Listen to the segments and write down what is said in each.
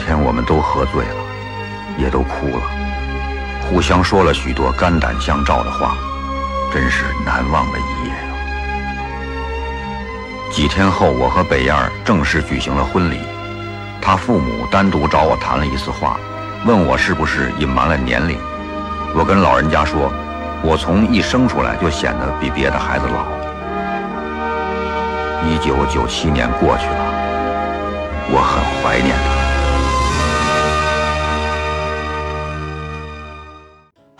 天我们都喝醉了，也都哭了，互相说了许多肝胆相照的话，真是难忘的一夜呀。几天后，我和北燕儿正式举行了婚礼，他父母单独找我谈了一次话，问我是不是隐瞒了年龄。我跟老人家说，我从一生出来就显得比别的孩子老。一九九七年过去了，我很怀念他。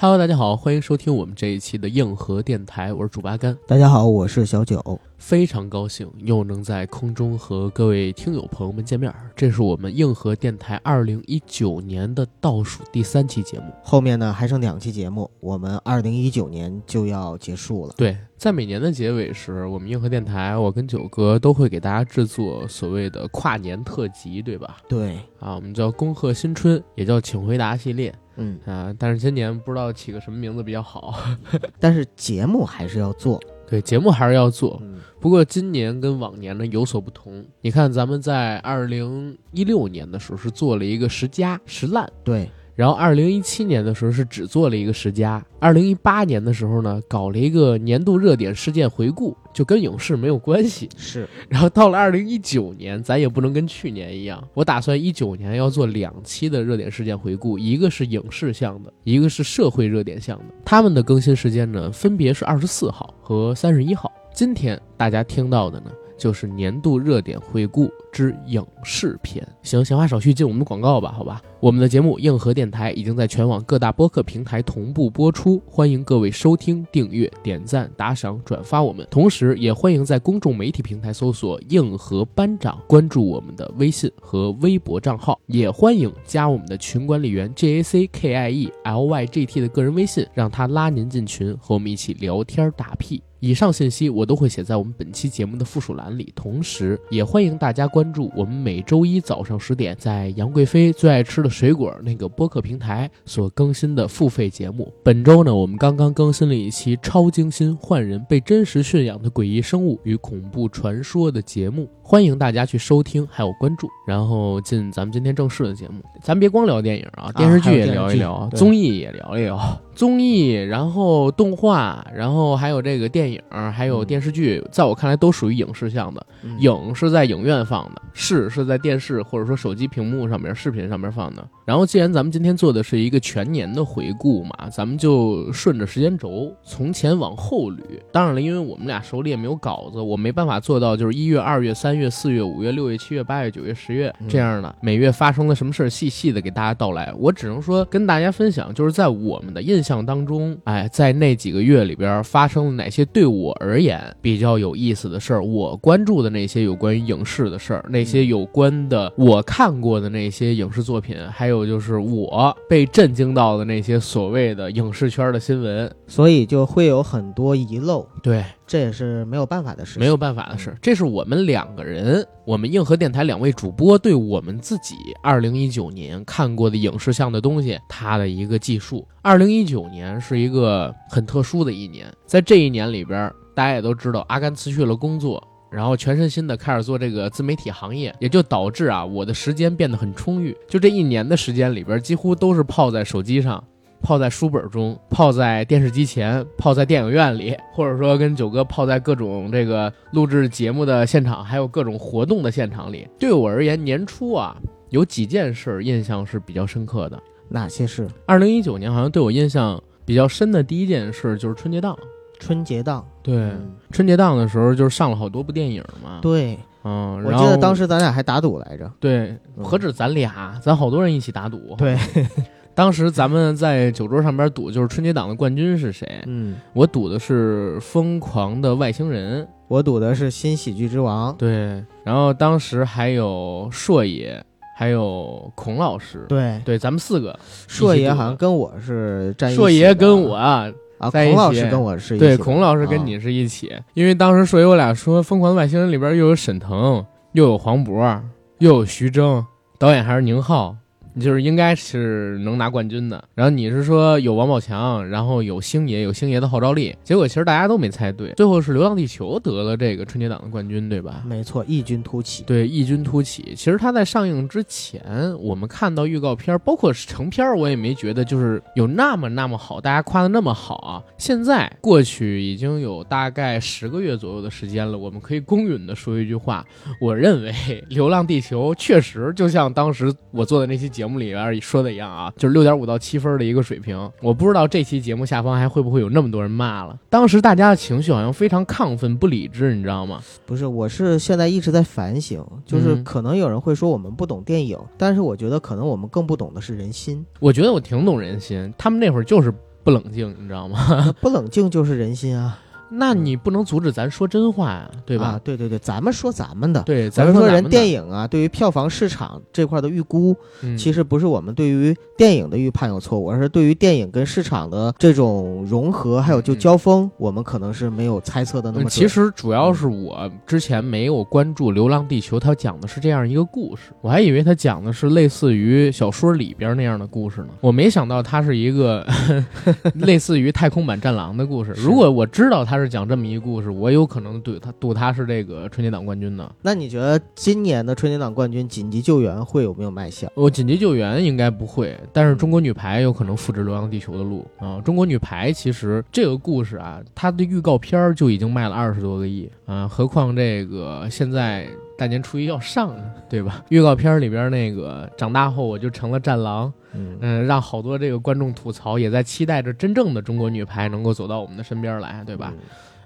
Hello，大家好，欢迎收听我们这一期的硬核电台，我是主八甘，大家好，我是小九。非常高兴又能在空中和各位听友朋友们见面儿。这是我们硬核电台二零一九年的倒数第三期节目。后面呢还剩两期节目，我们二零一九年就要结束了。对，在每年的结尾时，我们硬核电台，我跟九哥都会给大家制作所谓的跨年特辑，对吧？对，啊，我们叫恭贺新春，也叫请回答系列嗯，啊。但是今年不知道起个什么名字比较好。但是节目还是要做。对，节目还是要做，嗯，不过今年跟往年呢有所不同。你看，咱们在二零一六年的时候是做了一个十佳十烂，对，然后二零一七年的时候是只做了一个十佳，二零一八年的时候呢搞了一个年度热点事件回顾，就跟影视没有关系。是然后到了二零一九年，咱也不能跟去年一样，我打算一九年要做两期的热点事件回顾，一个是影视向的，一个是社会热点向的。他们的更新时间呢，分别是二十四号和三十一号。今天大家听到的呢，就是年度热点回顾之影视篇。行，闲话少叙，进我们的广告吧，好吧？我们的节目硬核电台已经在全网各大播客平台同步播出，欢迎各位收听、订阅、点赞、打赏、转发我们。同时，也欢迎在公众媒体平台搜索“硬核班长”，关注我们的微信和微博账号。也欢迎加我们的群管理员 J A C K I E L Y G T 的个人微信，让他拉您进群，和我们一起聊天打屁。以上信息我都会写在我们本期节目的附属栏里，同时也欢迎大家关注我们每周一早上十点在杨贵妃最爱吃的水果那个播客平台所更新的付费节目。本周呢，我们刚刚更新了一期超精心、换人、被真实驯养的诡异生物与恐怖传说的节目，欢迎大家去收听还有关注。然后进咱们今天正式的节目，咱别光聊电影啊，电视剧也聊一聊，综艺也聊一聊。综艺，然后动画，然后还有这个电影，还有电视剧，在我看来都属于影视向的。嗯影是在影院放的，视是在电视或者说手机屏幕上面、视频上面放的。然后，既然咱们今天做的是一个全年的回顾嘛，咱们就顺着时间轴从前往后捋。当然了，因为我们俩手里也没有稿子，我没办法做到就是一月、二月、三月、四月、五月、六月、七月、八月、九月、十月嗯这样的每月发生了什么事儿，细细的给大家道来。我只能说跟大家分享，就是在我们的印象想当中，哎，在那几个月里边发生了哪些对我而言比较有意思的事儿，我关注的那些有关于影视的事儿，那些有关的我看过的那些影视作品，还有就是我被震惊到的那些所谓的影视圈的新闻。所以就会有很多遗漏，对，这也是没有办法的事。没有办法的事，这是我们两个人，我们硬核电台两位主播对我们自己二零一九年看过的影视向的东西，他的一个记述。二零一九年是一个很特殊的一年，在这一年里边，大家也都知道，阿甘辞去了工作。然后全身心的开始做这个自媒体行业，也就导致啊，我的时间变得很充裕。就这一年的时间里边，几乎都是泡在手机上，泡在书本中，泡在电视机前，泡在电影院里，或者说跟九哥泡在各种这个录制节目的现场，还有各种活动的现场里。对我而言，年初啊有几件事印象是比较深刻的。哪些事二零一九年好像对我印象比较深的第一件事就是春节档。春节档？对，嗯春节档的时候就是上了好多部电影嘛。，对，嗯，我然后记得当时咱俩还打赌来着。对，嗯何止咱俩，咱好多人一起打赌。对，当时咱们在酒桌上边赌，就是春节档的冠军是谁？嗯，我赌的是《疯狂的外星人》，我赌的是新喜剧之王。对，然后当时还有硕爷，还有孔老师，对，对，咱们四个，硕爷好像跟我是站一起硕爷跟我啊，啊，在一起孔老师跟我是一起对，孔老师跟啊你是一起，因为当时硕爷我俩说，《疯狂的外星人》里边又有沈腾，又有黄渤，又有徐峥，导演还是宁浩。就是应该是能拿冠军的。然后你是说有王宝强，然后有星爷，有星爷的号召力，结果其实大家都没猜对，最后是《流浪地球》得了这个春节档的冠军，对吧？没错，异军突起。对，异军突起。其实它在上映之前，我们看到预告片，包括成片，我也没觉得就是有那么那么好，大家夸的那么好啊。现在过去已经有大概十个月左右的时间了，我们可以公允的说一句话，我认为《流浪地球》确实就像当时我做的那期节目里边说的一样啊，就是六点五到七分的一个水平。我不知道这期节目下方还会不会有那么多人骂了。当时大家的情绪好像非常亢奋、不理智，你知道吗？不是，我是现在一直在反省，就是嗯可能有人会说我们不懂电影，但是我觉得可能我们更不懂的是人心，我觉得我挺懂人心，他们那会儿就是不冷静，你知道吗？不冷静就是人心啊，那你不能阻止咱说真话呀，对吧？啊对对对，咱们说咱们的。对，咱们说人电影啊，对于票房市场这块的预估，嗯其实不是我们对于电影的预判有错误，而是对于电影跟市场的这种融合，还有就嗯交锋，我们可能是没有猜测的那么其实主要是我之前没有关注《流浪地球》，它讲的是这样一个故事，我还以为它讲的是类似于小说里边那样的故事呢。我没想到它是一个 类似于太空版《战狼》的故事。如果我知道它是讲这么一个故事，我有可能赌他赌他是这个春节档冠军的。那你觉得今年的春节档冠军《紧急救援》会有没有卖相？我紧急救援应该不会，但是中国女排有可能复制《流浪地球》的路啊。中国女排其实这个故事啊，它的预告片儿就已经卖了二十多个亿啊，何况这个现在大年初一要上呢，对吧？预告片儿里边那个长大后我就成了战狼，嗯，嗯，让好多这个观众吐槽，也在期待着真正的中国女排能够走到我们的身边来，对吧？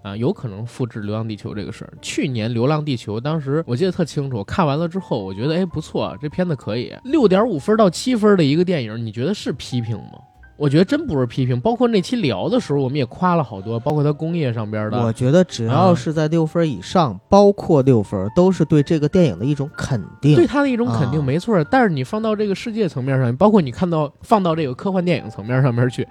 啊，有可能复制《流浪地球》这个事儿。去年《流浪地球》当时我记得特清楚，看完了之后，我觉得哎不错，这片子可以，六点五分到七分的一个电影，你觉得是批评吗？我觉得真不是批评，包括那期聊的时候，我们也夸了好多，包括它工业上边的。我觉得只要是在六分以上，包括六分，都是对这个电影的一种肯定。对它的一种肯定，啊没错。但是你放到这个世界层面上，包括你看到放到这个科幻电影层面上面去，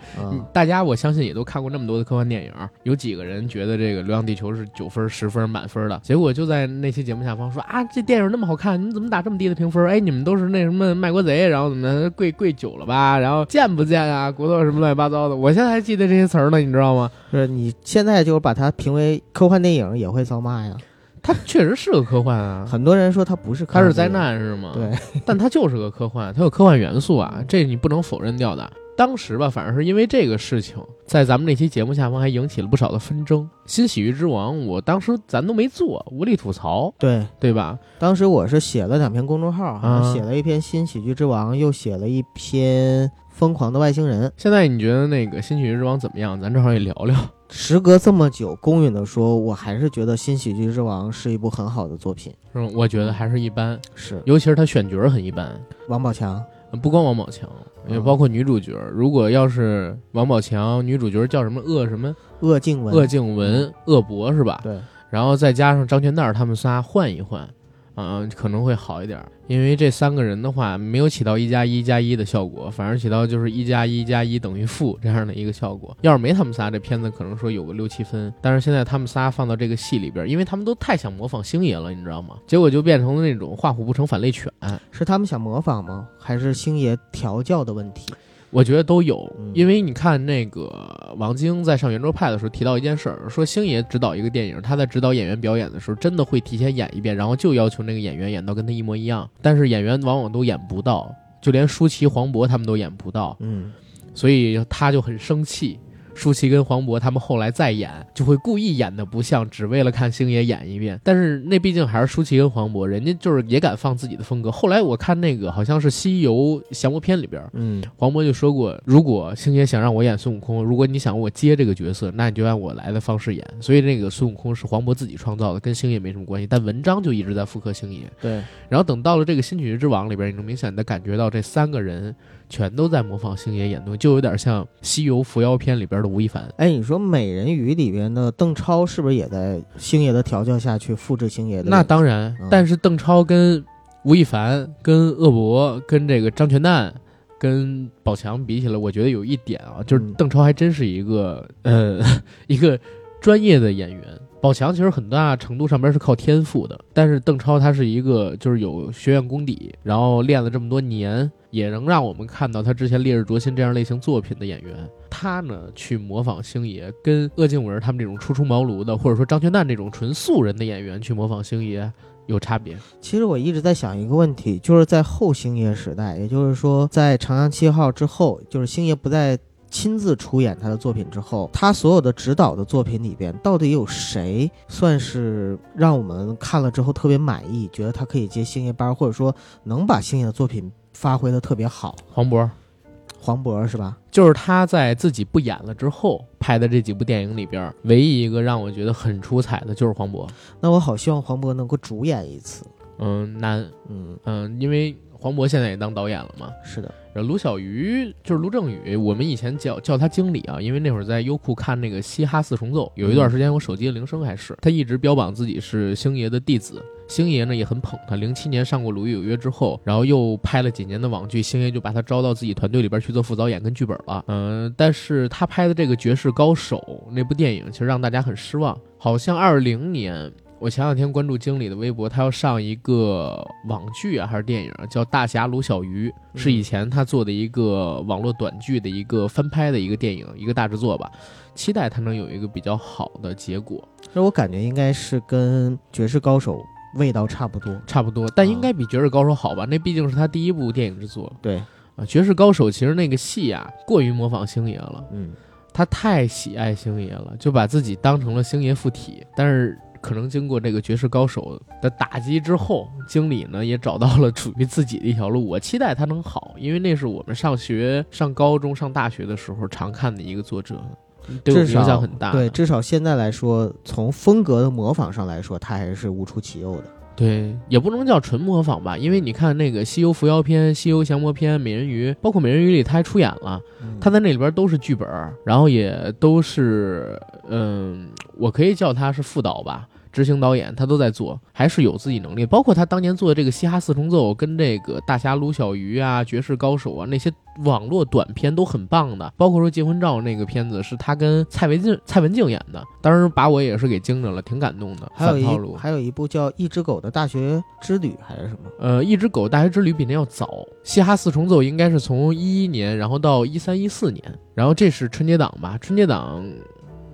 大家我相信也都看过那么多的科幻电影，有几个人觉得这个《流浪地球》是九分、十分满分的？结果就在那期节目下方说啊，这电影那么好看，你怎么打这么低的评分？哎，你们都是那什么卖国贼，然后怎么跪跪久了吧？然后贱不贱啊？骨头什么乱七八糟的，我现在还记得这些词儿呢，你知道吗？是你现在就是把它评为科幻电影，也会遭骂呀。它确实是个科幻啊，很多人说它不是科它是灾难是吗？对，但它就是个科幻，它有科幻元素啊，这你不能否认掉的。当时吧，反正是因为这个事情，在咱们那期节目下方还引起了不少的纷争。新喜剧之王，我当时咱都没做，无力吐槽，对。对吧？当时我是写了两篇公众号，啊写了一篇《新喜剧之王》，又写了一篇《疯狂的外星人》。现在你觉得那个新喜剧之王怎么样？咱正好也聊聊。时隔这么久，公允的说，我还是觉得《新喜剧之王》是一部很好的作品。嗯我觉得还是一般，是尤其是他选角很一般，王宝强，不光王宝强，也包括女主角儿。如果要是王宝强，女主角叫什么鄂什么鄂静文，鄂静文、鄂博是吧？对，然后再加上张全蛋他们仨换一换，嗯、可能会好一点。因为这三个人的话，没有起到一加一加一的效果，反而起到就是一加一加一等于负这样的一个效果。要是没他们仨，这片子可能说有个六七分。但是现在他们仨放到这个戏里边，因为他们都太想模仿星爷了，你知道吗？结果就变成了那种画虎不成反类犬。是他们想模仿吗？还是星爷调教的问题？我觉得都有嗯，因为你看那个王晶在上圆桌派的时候提到一件事儿，说星爷指导一个电影，他在指导演员表演的时候，真的会提前演一遍，然后就要求那个演员演到跟他一模一样，但是演员往往都演不到，就连舒淇、黄渤他们都演不到，嗯，所以他就很生气。舒淇跟黄渤他们后来再演，就会故意演的不像，只为了看星爷演一遍。但是那毕竟还是舒淇跟黄渤，人家就是也敢放自己的风格。后来我看那个好像是《西游降魔篇》里边，嗯，黄渤就说过，如果星爷想让我演孙悟空，如果你想我接这个角色，那你就按我来的方式演。所以那个孙悟空是黄渤自己创造的，跟星爷没什么关系。但文章就一直在复刻星爷。对，然后等到了这个新喜剧之王里边，你能明显的感觉到这三个人全都在模仿星爷演东西，就有点像《西游伏妖篇》里边的吴亦凡。哎，你说《美人鱼》里边的邓超是不是也在星爷的调教下去复制星爷的？那当然嗯，但是邓超跟吴亦凡、跟鄂博、跟这个张全蛋。跟宝强比起来，我觉得有一点啊，就是嗯邓超还真是一个呃 一个专业的演员，宝强其实很大程度上边是靠天赋的，但是邓超他是一个就是有学院功底，然后练了这么多年，也能让我们看到他之前《烈日灼心》这样类型作品的演员，他呢去模仿星爷，跟鄂靖文他们这种初出茅庐的，或者说张全蛋这种纯素人的演员去模仿星爷有差别。其实我一直在想一个问题，就是在后星爷时代，也就是说在《长江七号》之后，就是星爷不再亲自出演他的作品之后，他所有的指导的作品里边，到底有谁算是让我们看了之后特别满意，觉得他可以接星爷班，或者说能把星爷的作品发挥的特别好？黄渤黄渤是吧？就是他在自己不演了之后拍的这几部电影里边，唯一一个让我觉得很出彩的就是黄渤。那我好希望黄渤能够主演一次。嗯，难，嗯，嗯，因为黄渤现在也当导演了嘛。是的，然后卢小鱼就是卢正雨，我们以前叫叫他经理啊，因为那会儿在优酷看那个《嘻哈四重奏》，有一段时间我手机的铃声还是他一直标榜自己是星爷的弟子，星爷呢也很捧他。零七年上过《鲁豫有约》之后，然后又拍了几年的网剧，星爷就把他招到自己团队里边去做副导演跟剧本了。嗯，但是他拍的这个《绝世高手》那部电影，其实让大家很失望，好像二零年。我前两天关注经理的微博，他要上一个网剧啊，还是电影，叫《大侠卢小鱼》，是以前他做的一个网络短剧的一个翻拍的一个电影，一个大制作吧。期待他能有一个比较好的结果。那我感觉应该是跟《绝世高手》味道差不多，差不多，但应该比《绝世高手》好吧？那毕竟是他第一部电影之作。对啊，《绝世高手》其实那个戏啊，过于模仿星爷了。嗯，他太喜爱星爷了，就把自己当成了星爷附体，但是。可能经过这个绝世高手的打击之后，经理呢也找到了属于自己的一条路。我期待他能好，因为那是我们上学、上高中、上大学的时候常看的一个作者，对我影响很大。对，至少现在来说，从风格的模仿上来说，他还是无出其右的。对，也不能叫纯模仿吧，因为你看那个《西游伏妖篇》《西游降魔篇》《美人鱼》，包括《美人鱼》里他还出演了，他在那里边都是剧本，然后也都是，嗯，我可以叫他是副导吧。执行导演他都在做，还是有自己能力。包括他当年做的这个《嘻哈四重奏》，跟这个《大侠卢小鱼》啊，《绝世高手》啊，那些网络短片都很棒的。包括说结婚照那个片子，是他跟蔡文静、蔡文静演的，当时把我也是给惊着了，挺感动的。还有一还有一部叫《一只狗的大学之旅》还是什么？呃，《一只狗大学之旅》比那要早，《嘻哈四重奏》应该是从一一年，然后到一三一四年，然后这是春节档吧？春节档。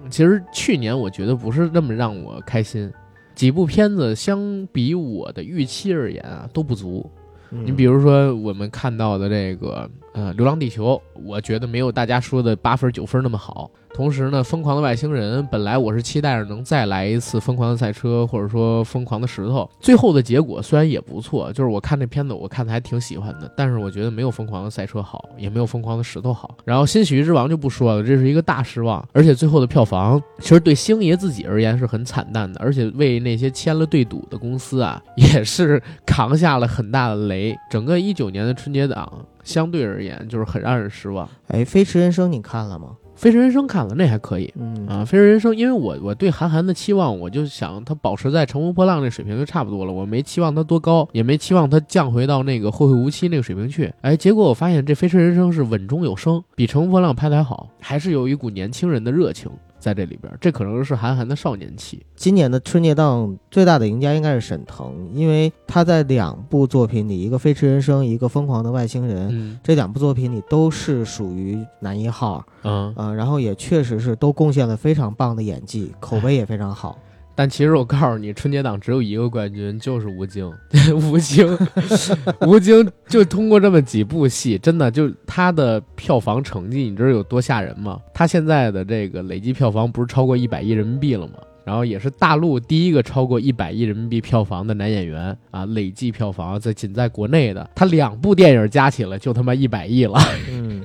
其实去年我觉得不是那么让我开心，几部片子相比我的预期而言啊都不足。你比如说我们看到的这个呃《流浪地球》，我觉得没有大家说的八分九分那么好。同时呢，疯狂的外星人本来我是期待着能再来一次疯狂的赛车，或者说疯狂的石头。最后的结果虽然也不错，就是我看那片子，我看的还挺喜欢的。但是我觉得没有疯狂的赛车好，也没有疯狂的石头好。然后新喜剧之王就不说了，这是一个大失望。而且最后的票房其实对星爷自己而言是很惨淡的，而且为那些签了对赌的公司啊，也是 扛下了很大的雷。整个一九年的春节档相对而言就是很让人失望。哎，《飞驰人生》你看了吗？《飞驰人生》看了，那还可以，嗯啊，《飞驰人生》，因为我我对韩寒的期望，我就想他保持在《乘风破浪》那水平就差不多了，我没期望他多高，也没期望他降回到那个《后会无期》那个水平去。哎，结果我发现这《飞驰人生》是稳中有升，比《乘风破浪》拍的还好，还是有一股年轻人的热情。在这里边，这可能是韩寒的少年期。今年的春节档最大的赢家应该是沈腾，因为他在两部作品里，一个《飞驰人生》，一个《疯狂的外星人》，这两部作品里都是属于男一号。嗯嗯，然后也确实是都贡献了非常棒的演技，口碑也非常好。但其实我告诉你，春节档只有一个冠军，就是吴京。吴京，吴京就通过这么几部戏，真的就他的票房成绩，你知道有多吓人吗？他现在的这个累计票房不是超过一百亿人民币了吗？然后也是大陆第一个超过一百亿人民币票房的男演员啊！累计票房在仅在国内的，他两部电影加起来就他妈一百亿了。嗯。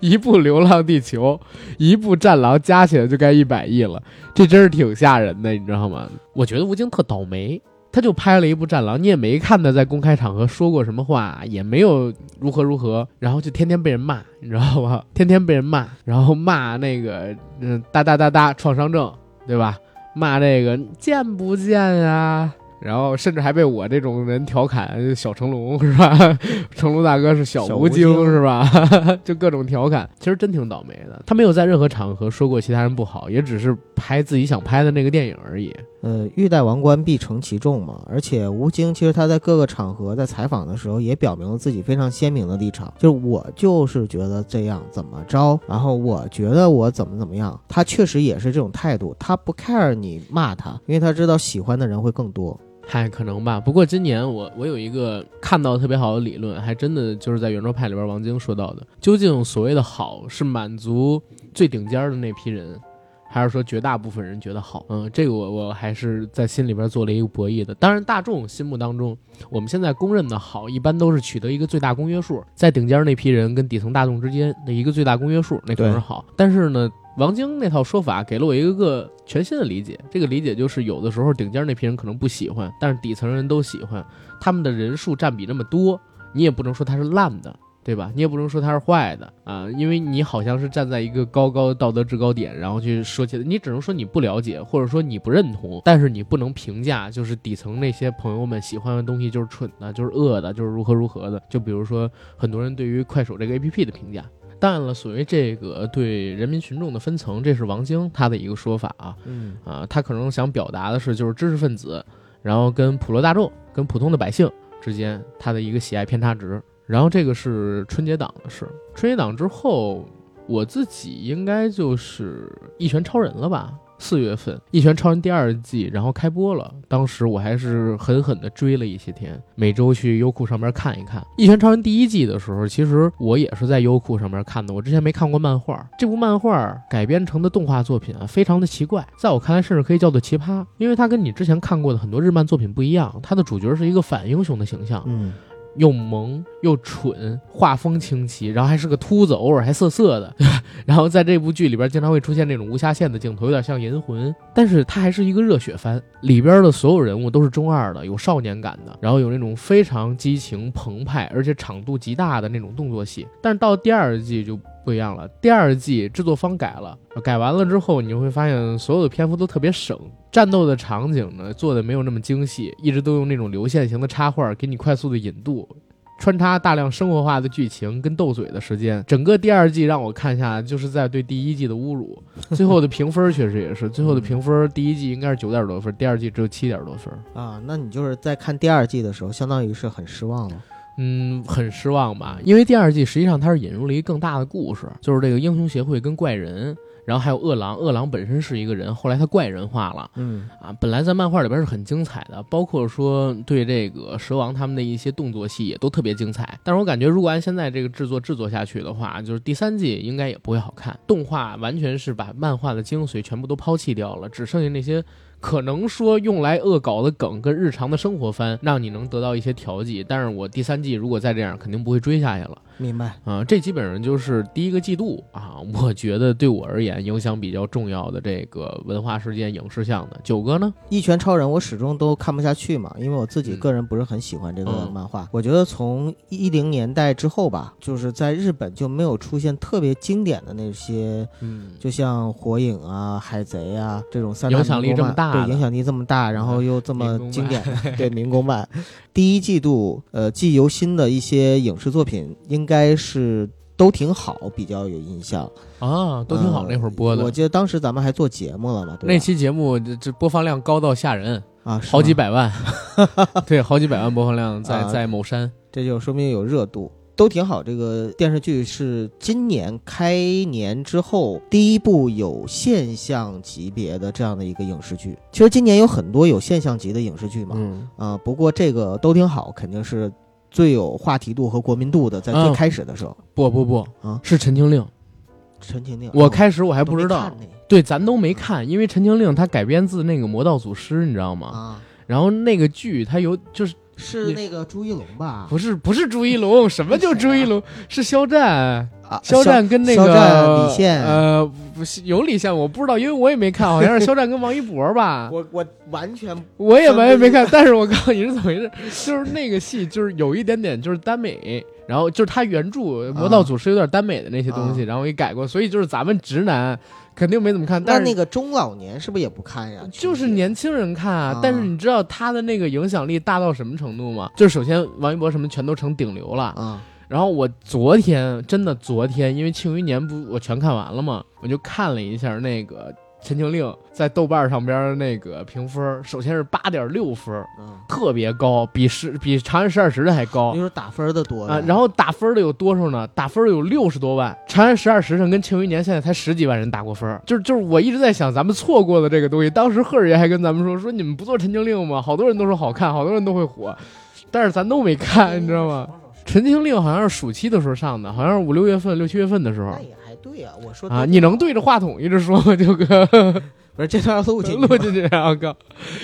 一部《流浪地球》，一部《战狼》，加起来就该一百亿了，这真是挺吓人的，你知道吗？我觉得吴京特倒霉，他就拍了一部《战狼》，你也没看他在公开场合说过什么话，也没有如何如何，然后就天天被人骂，你知道吧？天天被人骂，然后骂那个嗯哒哒哒哒创伤症，对吧？骂这个贱不贱呀？然后甚至还被我这种人调侃小成龙是吧？成龙大哥是小吴小吴京京是吧？就各种调侃，其实真挺倒霉的。他没有在任何场合说过其他人不好，也只是拍自己想拍的那个电影而已。呃，欲戴王冠必承其重嘛。而且吴京其实他在各个场合在采访的时候也表明了自己非常鲜明的立场，就是我就是觉得这样怎么着，然后我觉得我怎么怎么样。他确实也是这种态度，他不 care 你骂他，因为他知道喜欢的人会更多。嗨，可能吧。不过今年我我有一个看到特别好的理论，还真的就是在圆桌派里边王晶说到的。究竟所谓的好是满足最顶尖的那批人，还是说绝大部分人觉得好？嗯，这个我我还是在心里边做了一个博弈的。当然，大众心目当中，我们现在公认的好，一般都是取得一个最大公约数，在顶尖那批人跟底层大众之间的一个最大公约数，那可能是好。但是呢，王晶那套说法给了我一个个全新的理解，这个理解就是有的时候顶尖那批人可能不喜欢，但是底层人都喜欢，他们的人数占比那么多，你也不能说它是烂的。对吧？你也不能说他是坏的啊，因为你好像是站在一个高高道德制高点，然后去说起来，你只能说你不了解，或者说你不认同，但是你不能评价，就是底层那些朋友们喜欢的东西就是蠢的，就是恶的，就是如何如何的。就比如说很多人对于快手这个 APP 的评价。当然了，所谓这个对人民群众的分层，这是王晶他的一个说法啊，嗯啊，他可能想表达的是，就是知识分子，然后跟普罗大众、跟普通的百姓之间他的一个喜爱偏差值。然后这个是春节档的事，春节档之后，我自己应该就是《一拳超人》了吧？四月份，《一拳超人》第二季，然后开播了。当时我还是狠狠地追了一些天，每周去优酷上面看一看《一拳超人》第一季的时候，其实我也是在优酷上面看的。我之前没看过漫画，这部漫画改编成的动画作品啊，非常的奇怪，在我看来甚至可以叫做奇葩，因为它跟你之前看过的很多日漫作品不一样，它的主角是一个反英雄的形象。嗯，又萌又蠢，画风清奇，然后还是个秃子，偶尔还涩涩的，然后在这部剧里边经常会出现那种无下限的镜头，有点像《银魂》，但是它还是一个热血番，里边的所有人物都是中二的，有少年感的，然后有那种非常激情澎湃，而且场度极大的那种动作戏。但是到第二季就不一样了，第二季制作方改了，改完了之后，你会发现所有的篇幅都特别省，战斗的场景呢做的没有那么精细，一直都用那种流线型的插画给你快速的引渡。穿插大量生活化的剧情跟斗嘴的时间，整个第二季让我看下来就是在对第一季的侮辱。最后的评分确实也是，最后的评分第一季应该是九点多分，第二季只有七点多分。啊，那你就是在看第二季的时候，相当于是很失望了。嗯，很失望吧？因为第二季实际上它是引入了一个更大的故事，就是这个英雄协会跟怪人，然后还有饿狼。饿狼本身是一个人，后来他怪人化了。嗯啊，本来在漫画里边是很精彩的，包括说对这个蛇王他们的一些动作戏也都特别精彩。但是我感觉如果按现在这个制作制作下去的话，就是第三季应该也不会好看。动画完全是把漫画的精髓全部都抛弃掉了，只剩下那些可能说用来恶搞的梗跟日常的生活番，让你能得到一些调剂。但是我第三季如果再这样，肯定不会追下去了。明白。啊、这基本上就是第一个季度啊，我觉得对我而言影响比较重要的这个文化事件、影视项的。九哥呢？一拳超人我始终都看不下去嘛，因为我自己嗯个人不是很喜欢这个嗯漫画。我觉得从一零年代之后吧，就是在日本就没有出现特别经典的那些，嗯，就像火影啊、海贼啊这种三大影响力这么大的对，影响力这么大，然后又这么经典的，对民工漫。第一季度，呃，记忆犹新的一些影视作品应该是。都挺好，比较有印象，啊，都挺好，呃那会儿播的。我记得当时咱们还做节目了嘛，对？那期节目这这播放量高到吓人，啊，是好几，百万，对，好几百万播放量在啊在某山。这就说明有热度，都挺好。这个电视剧是今年开年之后第一部有现象级别的这样的一个影视剧。其实今年有很多有现象级的影视剧嘛，嗯，啊、不过这个都挺好，肯定是最有话题度和国民度的，在最嗯开始的时候。不不不啊，是《陈情令》。陈情令，我哦开始我还还不知道，对，咱都没看，因为《陈情令》它改编自那个《魔道祖师》，你知道吗？啊，然后那个剧它有就是是那个朱一龙吧？不是不是朱一龙，什么叫朱一龙？是肖战，啊，肖战跟那个肖战李现呃，不是有李现，我不知道，因为我也没看，好像是肖战跟王一博吧。我我完全我也完全没看，但是我告诉你是怎么回事，就是那个戏就是有一点点就是耽美，然后就是他原著《魔道祖师》有点耽美的那些东西，然后给改过，所以就是咱们直男肯定没怎么看。但是那个中老年是不是也不看呀？就是年轻人看啊。但是你知道他的那个影响力大到什么程度吗？就是首先王一博什么全都成顶流了啊。然后我昨天真的昨天，因为《庆余年》不我全看完了嘛，我就看了一下那个。《陈情令》在豆瓣上边那个评分，首先是八点六分，嗯，特别高，比十比《长安十二时辰》还高。你说打分的多啊？然后打分的有多少呢？打分的有六十多万，《长安十二时辰》跟《庆余年》现在才十几万人打过分。就是就是，我一直在想，咱们错过的这个东西。当时贺爷还跟咱们说，说你们不做《陈情令》吗？好多人都说好看，好多人都会火，但是咱都没看，你知道吗？《陈情令》好像是暑期的时候上的，好像是五六月份、六七月份的时候。那也还对呀，我说啊，你能对着话筒一直说吗，九哥？不是这段录进录进去啊，哥，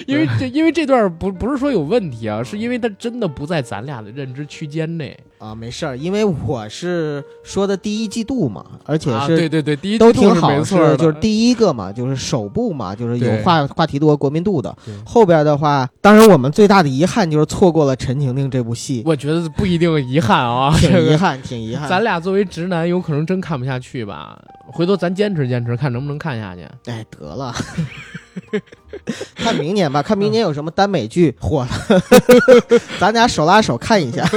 因为这因为这段不不是说有问题啊，是因为它真的不在咱俩的认知区间内啊。没事儿，因为我是说的第一季度嘛，而且是对对对，第一都挺好，是就是第一个嘛，就是首部嘛，就是有话话题度和、国民度的。后边的话，当然我们最大的遗憾就是错过了《陈情令》这部戏。我觉得不一定遗憾啊，挺遗憾，挺遗憾。咱俩作为直男，有可能真看不下去吧。回头咱坚持坚持，看能不能看下去。哎，得了，看明年吧，看明年有什么耽美剧火了，咱俩手拉手看一下。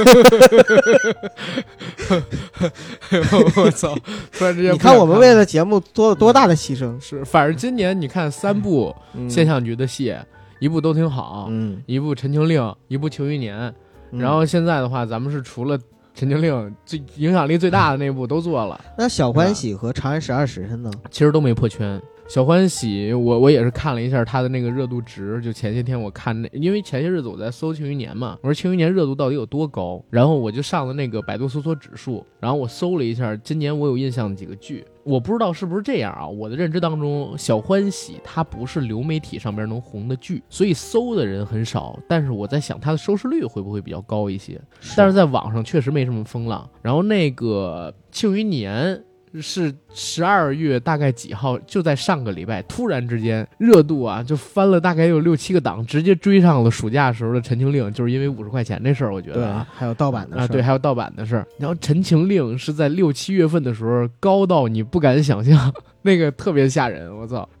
我操！突然之间，你看我们为了节目做了多大的牺牲。是，反正今年你看三部现象局的戏，一部都挺好，嗯，一部《陈情令》，一部《庆余年》，然后现在的话，咱们是除了。陈情令最影响力最大的那部都做了，那小欢喜和长安十二时辰呢？其实都没破圈。小欢喜，我我也是看了一下他的那个热度值，就前些天我看那，因为前些日子我在搜《庆余年》嘛，我说《庆余年》热度到底有多高，然后我就上了那个百度搜索指数，然后我搜了一下今年我有印象的几个剧，我不知道是不是这样啊，我的认知当中，小欢喜它不是流媒体上边能红的剧，所以搜的人很少，但是我在想它的收视率会不会比较高一些，但是在网上确实没什么风浪，然后那个《庆余年》。是十二月大概几号？就在上个礼拜，突然之间热度啊就翻了，大概有六七个档，直接追上了暑假时候的《陈情令》，就是因为五十块钱这事儿，我觉得啊，还有盗版的啊，对，还有盗版的事儿。然后《陈情令》是在六七月份的时候高到你不敢想象，那个特别吓人，我操！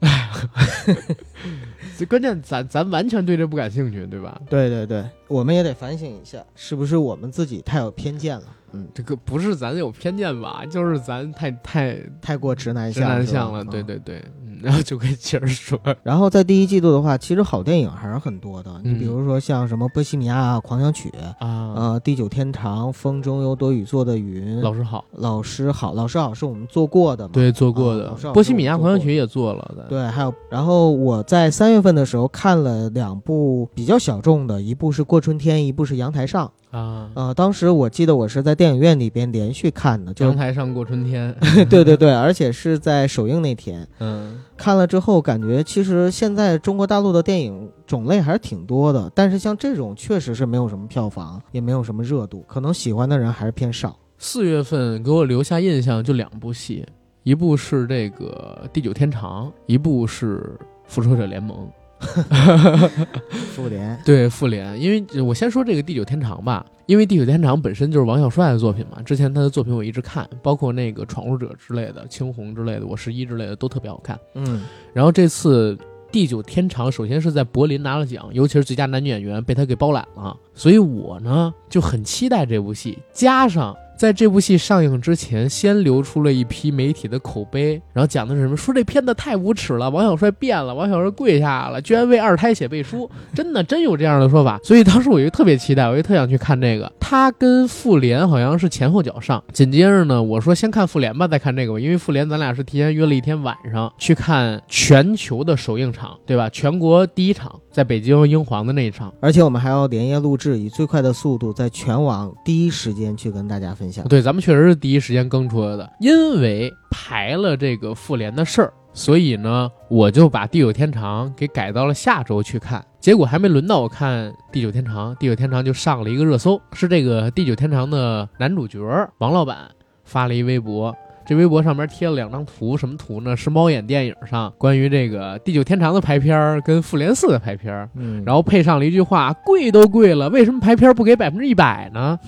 这关键，咱咱完全对这不感兴趣，对吧？对对对，我们也得反省一下，是不是我们自己太有偏见了？嗯，这个不是咱有偏见吧？就是咱太太太过直男直男向了。对对对，嗯，然后就可以接着说。然后在第一季度的话，其实好电影还是很多的。你比如说像什么《波西米亚狂想曲》啊，呃，《地久天长》《风中有朵雨做的云》。老师好，老师好，老师好，是我们做过的嘛？对，做过的。《波西米亚狂想曲》也做了的。对，还有，然后我在三月份的时候看了两部比较小众的，一部是《过春天》，一部是《阳台上》。啊，呃，当时我记得我是在电影院里边连续看的，就阳台上过春天，对对对，而且是在首映那天，嗯，看了之后感觉其实现在中国大陆的电影种类还是挺多的，但是像这种确实是没有什么票房，也没有什么热度，可能喜欢的人还是偏少。四月份给我留下印象就两部戏，一部是这个《地久天长》，一部是《复仇者联盟》。复联对复联，因为我先说这个《地久天长》吧，因为《地久天长》本身就是王小帅的作品嘛，之前他的作品我一直看，包括那个《闯入者》之类的，《青红》之类的，《我十一》之类的都特别好看。嗯，然后这次《地久天长》首先是在柏林拿了奖，尤其是最佳男女演员被他给包揽了，所以我呢就很期待这部戏，加上。在这部戏上映之前，先流出了一批媒体的口碑，然后讲的是什么？说这片子太无耻了，王小帅变了，王小帅跪下了，居然为二胎写背书，真的真有这样的说法。所以当时我就特别期待，我就特想去看这个。他跟复联好像是前后脚上，紧接着呢，我说先看复联吧，再看这个吧，因为复联咱俩是提前约了一天晚上去看全球的首映场，对吧？全国第一场在北京英皇的那一场，而且我们还要连夜录制，以最快的速度在全网第一时间去跟大家分享。对，咱们确实是第一时间更出来的，因为排了这个复联的事儿，所以呢，我就把《地久天长》给改到了下周去看。结果还没轮到我看《地久天长》，《地久天长》就上了一个热搜，是这个《地久天长》的男主角王老板发了一微博。这微博上面贴了两张图，什么图呢？是猫眼电影上关于这个《地久天长》的排片儿跟《复联四》的排片儿，嗯，然后配上了一句话：“贵都贵了，为什么排片不给百分之一百呢？”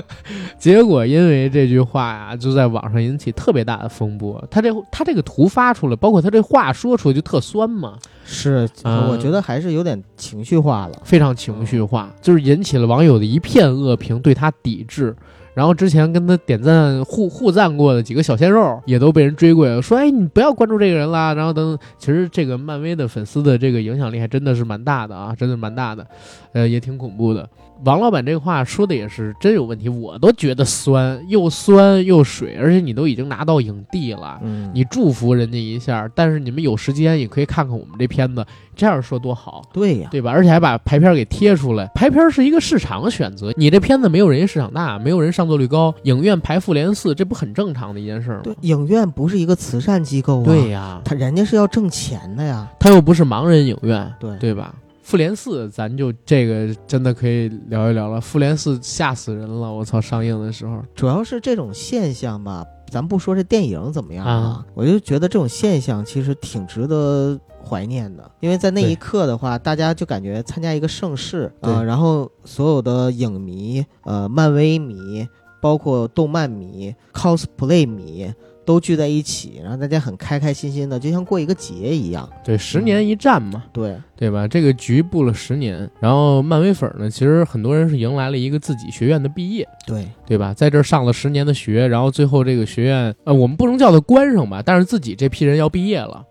结果因为这句话呀，就在网上引起特别大的风波。他这他这个图发出来，包括他这话说出来就特酸嘛，是，嗯我觉得还是有点情绪化了。非常情绪化，就是引起了网友的一片恶评，对他抵制。然后之前跟他点赞互互赞过的几个小鲜肉也都被人追过来了，说：“哎，你不要关注这个人啦。”然后等，其实这个漫威的粉丝的这个影响力还真的是蛮大的啊，真的蛮大的，呃，也挺恐怖的。王老板这话说的也是真有问题，我都觉得酸，又酸又水，而且你都已经拿到影帝了，嗯，你祝福人家一下，但是你们有时间也可以看看我们这片子，这样说多好。对呀，对吧？而且还把排片给贴出来，排片是一个市场选择。你这片子没有人家市场大，没有人上座率高，影院排复联四，这不很正常的一件事吗？对，影院不是一个慈善机构啊，对呀，他人家是要挣钱的呀。他又不是盲人影院，对对吧？复联四，咱就这个真的可以聊一聊了。复联四吓死人了，我操！上映的时候，主要是这种现象吧，咱不说这电影怎么样啊我就觉得这种现象其实挺值得怀念的，因为在那一刻的话，大家就感觉参加一个盛世啊、呃然后所有的影迷、呃，漫威迷，包括动漫迷、cosplay 迷。都聚在一起，然后大家很开开心心的，就像过一个节一样。对，十年一战嘛，对，对吧？这个局布了十年，然后漫威粉儿呢，其实很多人是迎来了一个自己学院的毕业，对，对吧？在这儿上了十年的学，然后最后这个学院，呃，我们不能叫它关上吧，但是自己这批人要毕业了。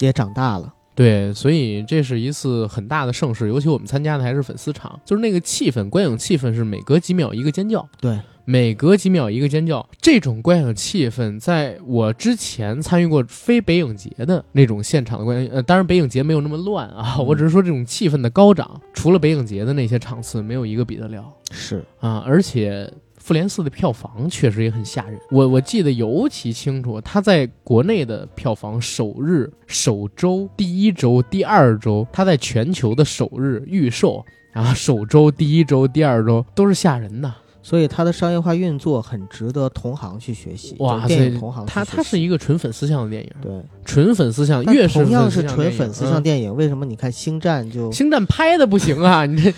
也长大了。对，所以这是一次很大的盛世，尤其我们参加的还是粉丝场，就是那个气氛，观影气氛是每隔几秒一个尖叫，对，每隔几秒一个尖叫。这种观影气氛，在我之前参与过非北影节的那种现场的观影，呃，当然北影节没有那么乱啊，嗯我只是说这种气氛的高涨，除了北影节的那些场次，没有一个比得了。是，啊，而且复联四的票房确实也很吓人。我我记得尤其清楚，它在国内的票房首日、首周、第一周、第二周，它在全球的首日预售，然后首周、第一周、第二周都是吓人的。所以它的商业化运作很值得同行去学习。哇塞同行去它它是一个纯粉丝向的电影，对，纯粉丝向，越是同样是粉丝向电影纯粉丝向嗯电影，为什么你看《星战》就星战拍的不行啊！你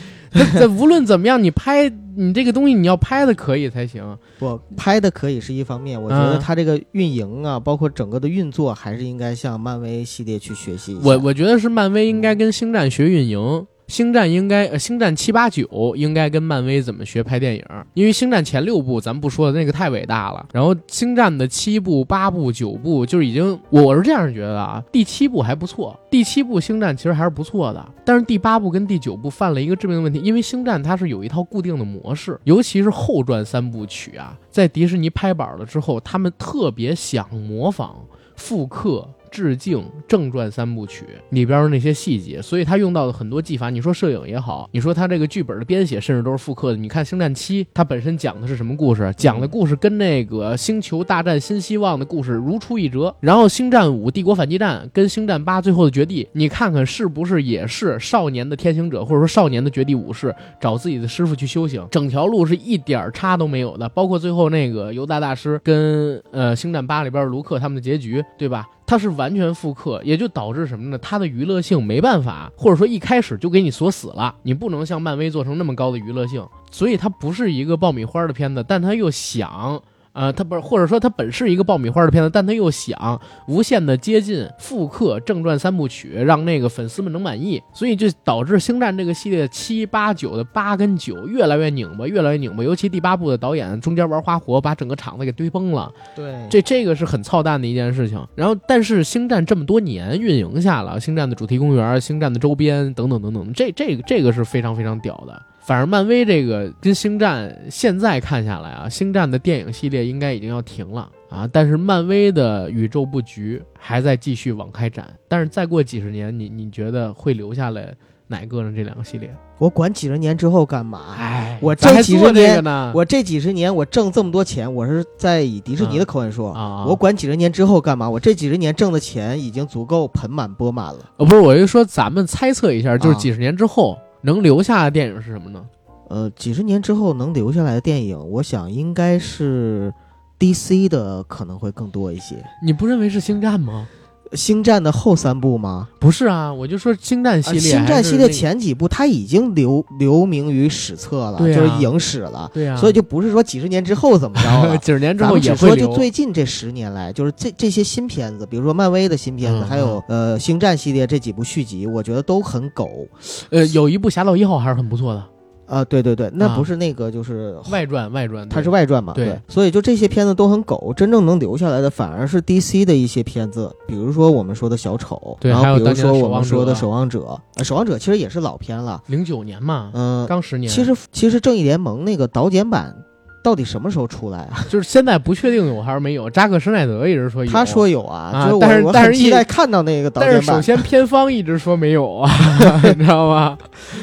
这无论怎么样，你拍你这个东西你要拍的可以才行。不拍的可以是一方面，我觉得嗯它这个运营啊，包括整个的运作，还是应该向漫威系列去学习一下。我我觉得是漫威应该跟星战学运营，星战应该呃星战七八九应该跟漫威怎么学拍电影，因为星战前六部咱不说的那个太伟大了，然后星战的七部、八部、九部就是已经我我是这样觉得啊，第七部还不错，第七部星战其实还是不错的，但是第八部跟第九部犯了一个致命的问题，因为星战它是有一套固定的模式，尤其是后传三部曲啊，在迪士尼拍板了之后，他们特别想模仿。复刻、致敬正传三部曲里边的那些细节，所以他用到的很多技法，你说摄影也好，你说他这个剧本的编写，甚至都是复刻的。你看《星战七》，它本身讲的是什么故事？讲的故事跟那个《星球大战：新希望》的故事如出一辙。然后《星战五：帝国反击战》跟《星战八：最后的绝地》，你看看是不是也是少年的天行者，或者说少年的绝地武士找自己的师傅去修行？整条路是一点儿差都没有的，包括最后那个犹大大师跟呃《星战八》里边的卢克他们的结局，对吧？它是完全复刻，也就导致什么呢？它的娱乐性没办法，或者说一开始就给你锁死了，你不能像漫威做成那么高的娱乐性，所以它不是一个爆米花的片子，但它又想。呃，他不是，或者说他本是一个爆米花的片子，但他又想无限的接近复刻正传三部曲，让那个粉丝们能满意，所以就导致星战这个系列七八九的八跟九越来越拧巴，越来越拧巴。尤其第八部的导演中间玩花活，把整个场子给堆崩了。对这这个是很操蛋的一件事情。然后，但是星战这么多年运营下了，星战的主题公园、星战的周边等等等等，这这个这个是非常非常屌的。反而漫威这个跟星战现在看下来啊，星战的电影系列应该已经要停了啊，但是漫威的宇宙布局还在继续往开展。但是再过几十年，你你觉得会留下来哪个呢？这两个系列？我管几十年之后干嘛？哎我咱还这几十年呢，我这几十年我挣这么多钱，我是在以迪士尼的口吻说，啊，我管几十年之后干嘛？我这几十年挣的钱已经足够盆满钵满了。呃不是，我就说咱们猜测一下，就是啊几十年之后能留下的电影是什么呢？呃，几十年之后能留下来的电影，我想应该是 DC 的可能会更多一些。你不认为是星战吗？星战的后三部吗？不是啊，我就说星战系啊列、星战系列，前几部它已经留留名于史册了，啊就是影史了。对啊，所以就不是说几十年之后怎么着了。几十年之后也会。说就最近这十年来，就是这这些新片子，比如说漫威的新片子，嗯还有呃星战系列这几部续集，我觉得都很狗。呃，有一部《侠盗一号》还是很不错的，啊，对对对，那啊。不是那个就是外传外传，它是外传嘛？对。所以就这些片子都很狗，真正能留下来的反而是 DC 的一些片子，比如说我们说的小丑，对然后比如说我们说的守望者，呃守望者其实也是老片了，零九年嘛，嗯、刚十年。其实其实正义联盟那个导剪版到底什么时候出来啊？就是现在不确定有还是没有。扎克施奈德一直说有，他说有啊，啊就是我我但是但是期待看到那个导但是首。先片方一直说没有啊，你知道吗？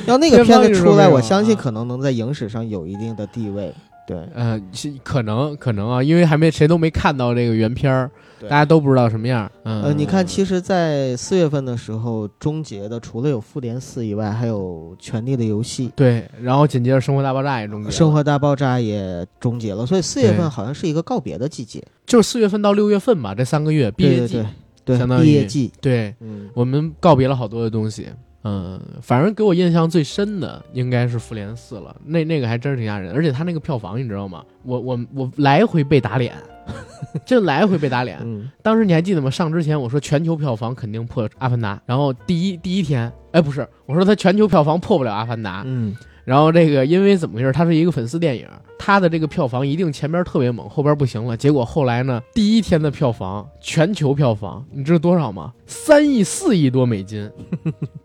要那个片子出来，我相信啊可能能在影史上有一定的地位。对，呃，是可能可能啊，因为还没谁都没看到这个原片儿，大家都不知道什么样。嗯，呃，你看，其实，在四月份的时候，终结的除了有《复联四》以外，还有《权力的游戏》对，然后紧接着《生活大爆炸》也终结《了，生活大爆炸》也终结了，所以四月份好像是一个告别的季节。就是四月份到六月份吧，这三个月毕业季，对对对对，相当于毕业季。对嗯，我们告别了好多的东西。嗯，反正给我印象最深的应该是《复联四》了，那那个还真是挺吓人，而且他那个票房你知道吗？我我我来回被打脸，真来回被打脸。嗯，当时你还记得吗？上之前我说全球票房肯定破《阿凡达》，然后第一第一天，哎，不是，我说他全球票房破不了《阿凡达》，嗯，然后这个因为怎么回事？它是一个粉丝电影，它的这个票房一定前边特别猛，后边不行了。结果后来呢，第一天的票房，全球票房，你知道多少吗？三亿四亿多美金，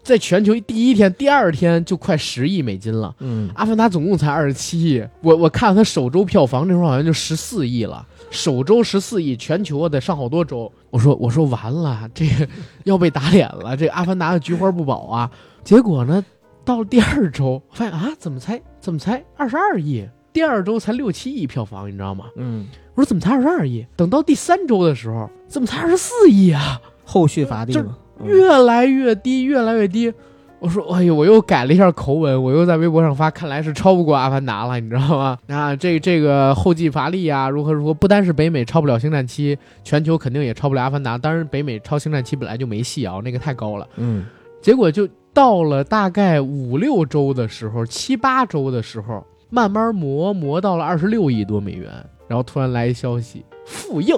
在全球第一天、第二天就快十亿美金了。嗯，阿凡达总共才二十七亿，我我看它首周票房那时候好像就十四亿了，首周十四亿，全球得上好多周。我说我说完了，这个要被打脸了，这个阿凡达的菊花不保啊。结果呢，到了第二周，发现啊，怎么才怎么才二十二亿？第二周才六七亿票房，你知道吗？嗯，我说怎么才二十二亿？等到第三周的时候，怎么才二十四亿啊？后续乏力就越来越低，越来越低。我说，哎呦，我又改了一下口吻，我又在微博上发，看来是超不过《阿凡达》了，你知道吗？啊，这这个后继乏力啊，如何如何？不单是北美超不了《星战七》，全球肯定也超不了《阿凡达》。当然，北美超《星战七》本来就没戏啊，那个太高了。嗯，结果就到了大概五六周的时候，七八周的时候，慢慢磨磨到了二十六亿多美元，然后突然来一消息，复映，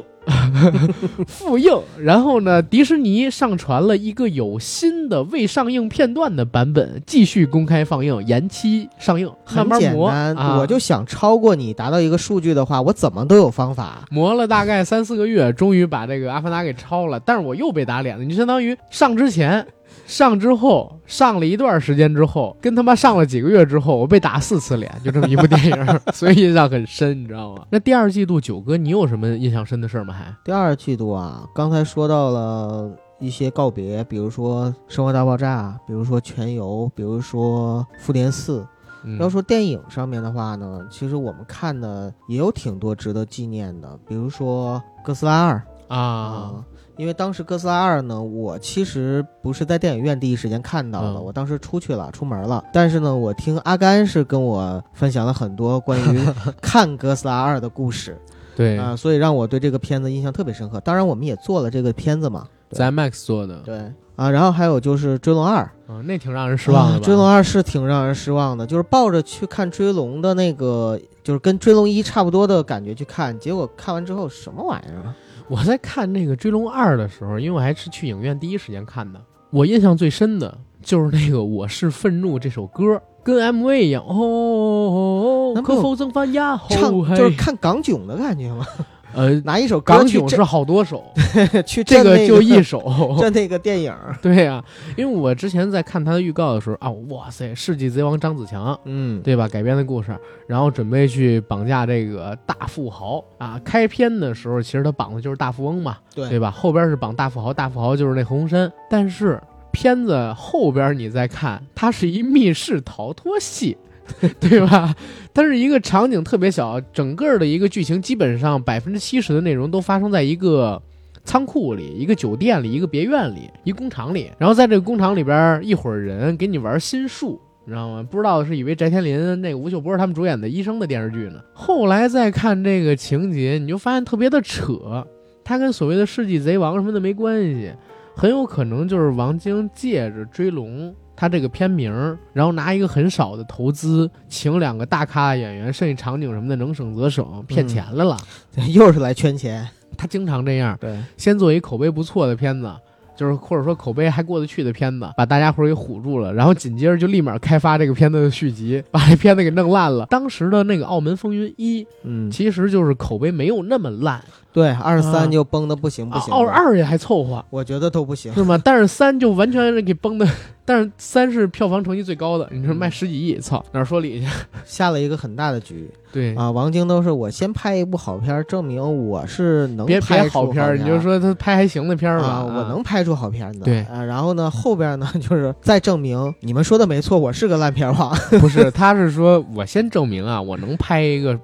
复映。然后呢，迪士尼上传了一个有新的未上映片段的版本，继续公开放映，延期上映，慢很慢磨。简单，啊、我就想超过你，达到一个数据的话，我怎么都有方法。磨了大概三四个月，终于把这个《阿凡达》给超了。但是我又被打脸了，你就相当于上之前、上之后、上了一段时间之后，跟他妈上了几个月之后，我被打四次脸，就这么一部电影，所以印象很深，你知道吗？那第二季度九哥，你有什么印象深的事儿吗？还第二季度啊，刚才说到了一些告别，比如说《生活大爆炸》，比如说《全游》，比如说《复联四》。嗯要说电影上面的话呢，其实我们看的也有挺多值得纪念的，比如说《哥斯拉二》啊，因为当时《哥斯拉二》呢，我其实不是在电影院第一时间看到的，嗯我当时出去了，出门了。但是呢，我听阿甘是跟我分享了很多关于 看《哥斯拉二》的故事对，啊、所以让我对这个片子印象特别深刻。当然，我们也做了这个片子嘛，在 IMAX 做的，对啊，然后还有就是《追龙二》嗯，那挺让人失望的啊？追龙二》是挺让人失望的，就是抱着去看《追龙》的那个，就是跟《追龙一》差不多的感觉去看，结果看完之后什么玩意儿啊？我在看那个《追龙二》的时候，因为我还是去影院第一时间看的，我印象最深的就是那个《我是愤怒》这首歌，跟 MV 一样，哦，哦可否曾翻呀？唱就是看港囧的感觉吗？呃，拿一首歌港囧是好多首，去这个就一首。就那个电影，对呀、因为我之前在看他的预告的时候啊，哇塞，世纪贼王张子强，嗯，对吧？改编的故事，然后准备去绑架这个大富豪啊。开篇的时候，其实他绑的就是大富翁嘛，对对吧？后边是绑大富豪，大富豪就是那何鸿燊。但是片子后边你再看，它是一密室逃脱戏，对吧？它是一个场景特别小，整个的一个剧情基本上百分之七十的内容都发生在一个。仓库里、一个酒店里、一个别院里、一工厂里，然后在这个工厂里边，一伙人给你玩心术，你知道吗？不知道是以为翟天临那个吴秀波他们主演的医生的电视剧呢。后来再看这个情节，你就发现特别的扯，他跟所谓的世纪贼王什么的没关系，很有可能就是王晶借着追龙。他这个片名，然后拿一个很少的投资，请两个大咖演员，剩下场景什么的能省则省，骗钱来了。又是来圈钱。他经常这样，对，先做一口碑不错的片子。就是或者说口碑还过得去的片子，把大家伙儿给唬住了，然后紧接着就立马开发这个片子的续集，把这片子给弄烂了。当时的那个《澳门风云一》，嗯，其实就是口碑没有那么烂。对，二三就崩的不行不行。二二也还凑合，我觉得都不行，是吗？但是三就完全是给崩的。但是三是票房成绩最高的，你说卖十几亿，操，哪说理去？下了一个很大的局。对啊，王晶都是我先拍一部好片，证明我是能别拍好片。你就说他拍还行的片吧，我能拍出好片子。对啊，然后呢，后边呢 就是再证明你们说的没错，我是个烂片王。不是，他是说我先证明啊，我能拍一个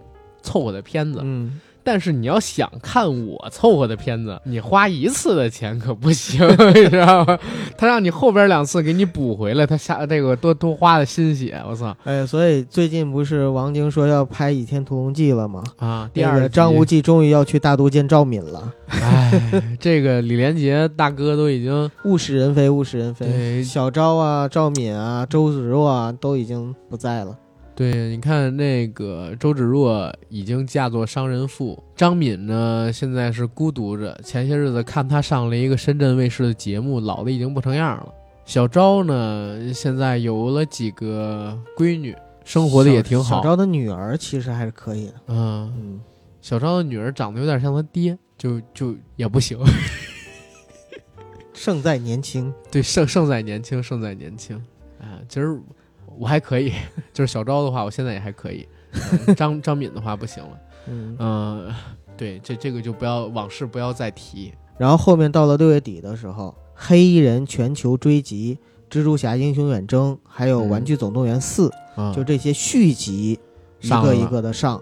凑合的片子。嗯。但是你要想看我凑合的片子，你花一次的钱可不行，你知道吗？他让你后边两次给你补回来，他下这个多多花的心血，我操！哎，所以最近不是王晶说要拍《倚天屠龙记》了吗？啊，第二张无忌终于要去大都见赵敏了。哎，这个李连杰大哥都已经 物是人非，物是人非。对，小昭啊，赵敏啊，周芷若啊，都已经不在了。对，你看那个周芷若已经嫁作商人妇，张敏呢现在是孤独着。前些日子看她上了一个深圳卫视的节目，老的已经不成样了。小昭呢现在有了几个闺女，生活的也挺好。小昭的女儿其实还是可以的。嗯嗯，小昭的女儿长得有点像他爹，就就也不行。胜在年轻，对，胜胜在年轻，胜在年轻。啊，其实。我还可以，就是小昭的话，我现在也还可以。张张敏的话不行了。嗯，对，这这个就不要往事不要再提。然后后面到了六月底的时候，黑衣人全球追击、蜘蛛侠英雄远征，还有玩具总动员四，就这些续集一个一个的上。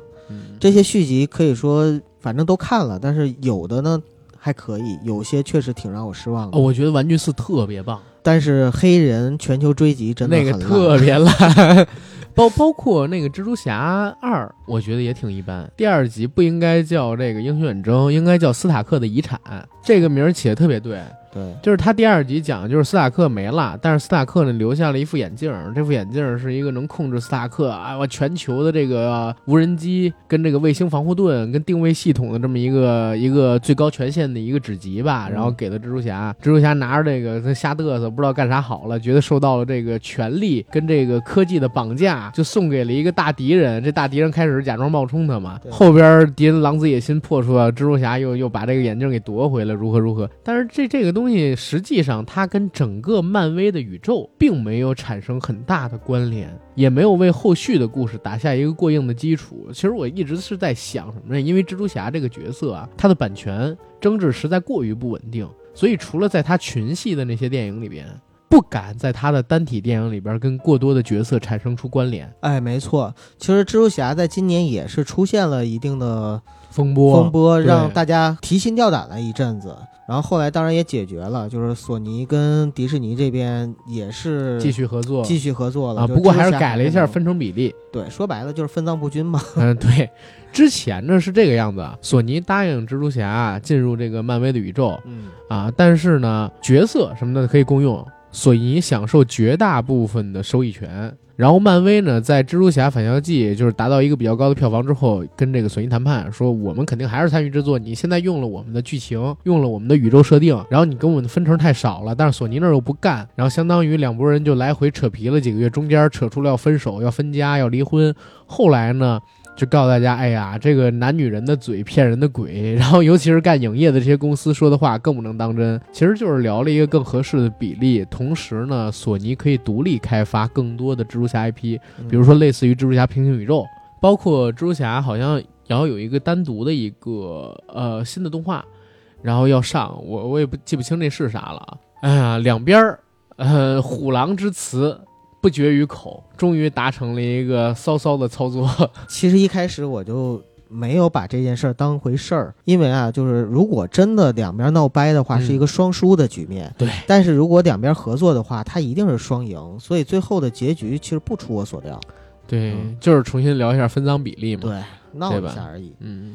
这些续集可以说反正都看了，但是有的呢还可以，有些确实挺让我失望的。我觉得玩具四特别棒。但是黑人全球追击真的那个特别烂，包包括那个蜘蛛侠二，我觉得也挺一般。第二集不应该叫这个英雄远征，应该叫斯塔克的遗产，这个名儿起的特别对。对，就是他第二集讲的就是斯塔克没了，但是斯塔克呢留下了一副眼镜，这副眼镜是一个能控制斯塔克啊，我全球的这个无人机跟这个卫星防护盾跟定位系统的这么一个一个最高权限的一个指级吧，然后给了蜘蛛侠，蜘蛛侠拿着这个他瞎嘚瑟，不知道干啥好了，觉得受到了这个权力跟这个科技的绑架，就送给了一个大敌人，这大敌人开始假装冒充他嘛，后边敌人狼子野心破出了，蜘蛛侠又又把这个眼镜给夺回来，如何如何，但是这这个东西。东西实际上，它跟整个漫威的宇宙并没有产生很大的关联，也没有为后续的故事打下一个过硬的基础。其实我一直是在想什么呢？因为蜘蛛侠这个角色啊，它的版权争执实在过于不稳定，所以除了在他群戏的那些电影里边，不敢在他的单体电影里边跟过多的角色产生出关联。哎，没错，其实蜘蛛侠在今年也是出现了一定的风波，风波让大家提心吊胆了一阵子。然后后来当然也解决了，就是索尼跟迪士尼这边也是继续合作，继续合作了啊。不过还是改了一下分成比例。对，说白了就是分赃不均嘛。嗯，对。之前呢是这个样子，索尼答应蜘蛛侠进入这个漫威的宇宙，嗯啊，但是呢角色什么的可以共用，索尼享受绝大部分的收益权。然后漫威呢，在《蜘蛛侠返校记》就是达到一个比较高的票房之后，跟这个索尼谈判，说我们肯定还是参与制作。你现在用了我们的剧情，用了我们的宇宙设定，然后你跟我们的分成太少了，但是索尼那儿又不干，然后相当于两拨人就来回扯皮了几个月，中间扯出了要分手、要分家、要离婚。后来呢？就告诉大家，哎呀，这个男女人的嘴骗人的鬼，然后尤其是干影业的这些公司说的话更不能当真。其实就是聊了一个更合适的比例，同时呢，索尼可以独立开发更多的蜘蛛侠 IP，比如说类似于蜘蛛侠平行宇宙，包括蜘蛛侠好像要有一个单独的一个呃新的动画，然后要上，我我也不记不清那是啥了。哎呀，两边儿呃虎狼之词。不绝于口，终于达成了一个骚骚的操作。其实一开始我就没有把这件事儿当回事儿，因为啊，就是如果真的两边闹掰的话，嗯是一个双输的局面。对，但是如果两边合作的话，它一定是双赢，所以最后的结局其实不出我所料。对，嗯就是重新聊一下分赃比例嘛。对，闹一下而已。嗯，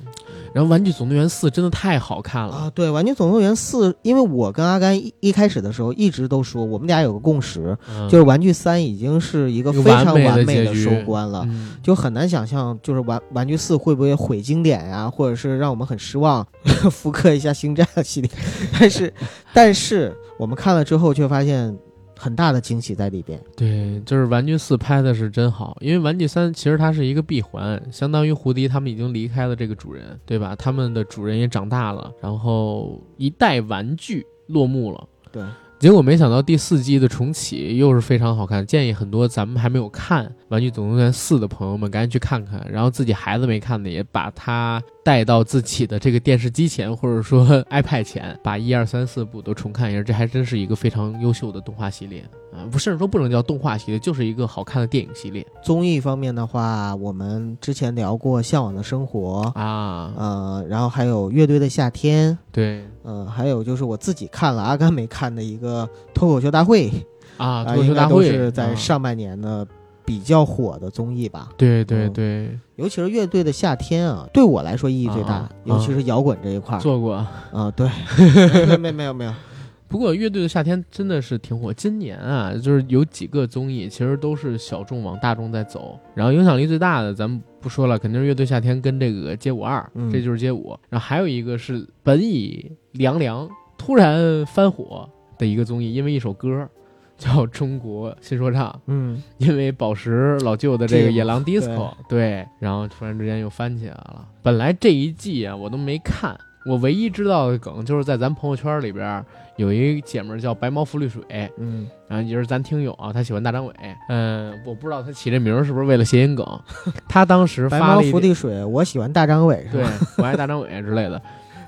然后《玩具总动员四》真的太好看了，啊，对，《玩具总动员四》，因为我跟阿甘一一开始的时候一直都说，我们俩有个共识，嗯就是《玩具三》已经是一个非常完美的收官了。嗯就很难想象，就是玩玩具四会不会毁经典呀、或者是让我们很失望，复刻一下星战系列。但是，但是我们看了之后，却发现很大的惊喜在里边。对，就是《玩具四》拍的是真好，因为《玩具三》其实它是一个闭环，相当于胡迪他们已经离开了这个主人，对吧？他们的主人也长大了，然后一代玩具落幕了。对，结果没想到第四季的重启又是非常好看，建议很多咱们还没有看《玩具总动员四》的朋友们赶紧去看看，然后自己孩子没看的也把它带到自己的这个电视机前或者说 iPad 前，把一二三四部都重看一下，这还真是一个非常优秀的动画系列。啊！不，甚至说不能叫动画系列，就是一个好看的电影系列综艺方面的话，我们之前聊过《向往的生活》，啊。呃，然后还有《乐队的夏天》，对呃、还有就是我自己看了，阿甘没看的一个脱口秀大会啊，啊，脱口秀大会是在啊上半年的比较火的综艺吧。对对嗯对尤其是乐队的夏天啊，对我来说意义最大，啊尤其是摇滚这一块儿。做过。啊，对，没没没有没有，不过乐队的夏天真的是挺火，今年啊，就是有几个综艺其实都是小众往大众在走，然后影响力最大的咱们不说了，肯定是乐队夏天跟这个街舞二，嗯这就是街舞，然后还有一个是本已凉凉突然翻火的一个综艺，因为一首歌。叫中国新说唱，嗯，因为宝石老舅的这个这个野狼 disco，对，然后突然之间又翻起来了。本来这一季啊我都没看，我唯一知道的梗就是在咱朋友圈里边有一姐们儿叫白毛浮绿水，嗯，然后也是咱听友啊，她喜欢大张伟，嗯，我不知道她起这名儿是不是为了谐音梗，她当时白毛发了一伏地水，我喜欢大张伟，是对吧？我爱大张伟之类的。